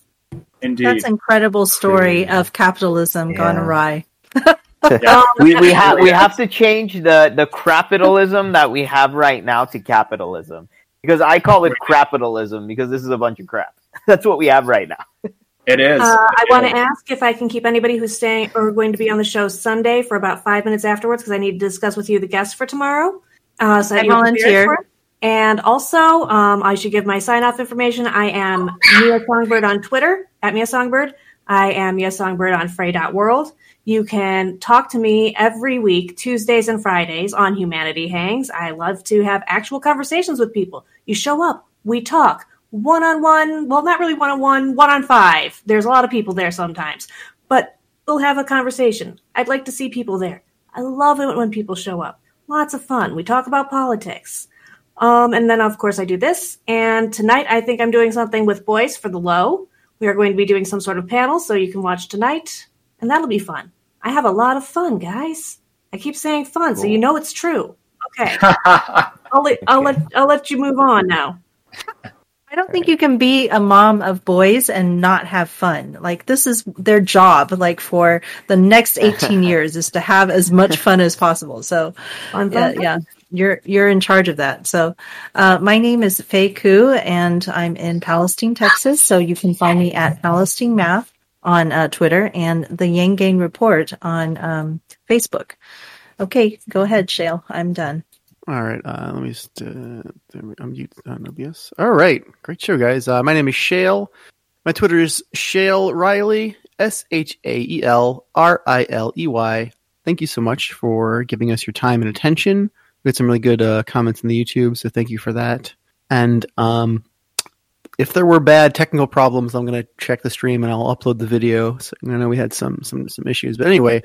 Indeed. That's an incredible story of capitalism yeah. gone awry. yeah. we we have we have to change the the capitalism that we have right now to capitalism because I call it capitalism because this is a bunch of crap. That's what we have right now. It is. Uh, I want to ask if I can keep anybody who's staying or going to be on the show Sunday for about five minutes afterwards because I need to discuss with you the guests for tomorrow. Uh, so I volunteer. And also, um, I should give my sign off information. I am Mia Songbird on Twitter at Mia Songbird. I am Mia Songbird on Frey.world. You can talk to me every week, Tuesdays and Fridays on Humanity Hangs. I love to have actual conversations with people. You show up, we talk one on one. Well, not really one on one, one on five. There's a lot of people there sometimes, but we'll have a conversation. I'd like to see people there. I love it when people show up. Lots of fun. We talk about politics. Um, and then, of course, I do this. And tonight, I think I'm doing something with Boys for the low. We are going to be doing some sort of panel, so you can watch tonight, and that'll be fun. I have a lot of fun, guys. I keep saying fun, cool. so you know it's true. Okay, I'll let I'll let I'll let you move on now. I don't think you can be a mom of boys and not have fun. Like this is their job. Like for the next eighteen years is to have as much fun as possible. So, yeah, yeah, you're you're in charge of that. So, uh, my name is Faye Koo, and I'm in Palestine, Texas. So you can find me at Palestine Math on uh, Twitter and the Yang Gang Report on um, Facebook. Okay, go ahead, Shale. I'm done. All right, uh, let me just uh, unmute uh, Nobius. All right, great show, guys. Uh, my name is Shale. My Twitter is Shale Riley, S H A E L R I L E Y. Thank you so much for giving us your time and attention. We had some really good uh, comments in the YouTube, so thank you for that. And um, if there were bad technical problems, I'm going to check the stream and I'll upload the video. So I know we had some some some issues, but anyway,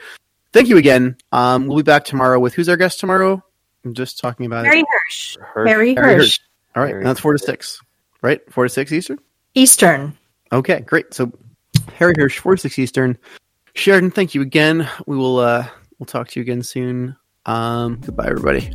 thank you again. Um, we'll be back tomorrow with who's our guest tomorrow? I'm just talking about Harry Hirsch. Hirsch. Harry Hirsch. Hirsch. All right, that's four to six, right? Four to six Eastern. Eastern. Okay, great. So Harry Hirsch, four to six Eastern. Sheridan, thank you again. We will uh we'll talk to you again soon. Um, goodbye, everybody.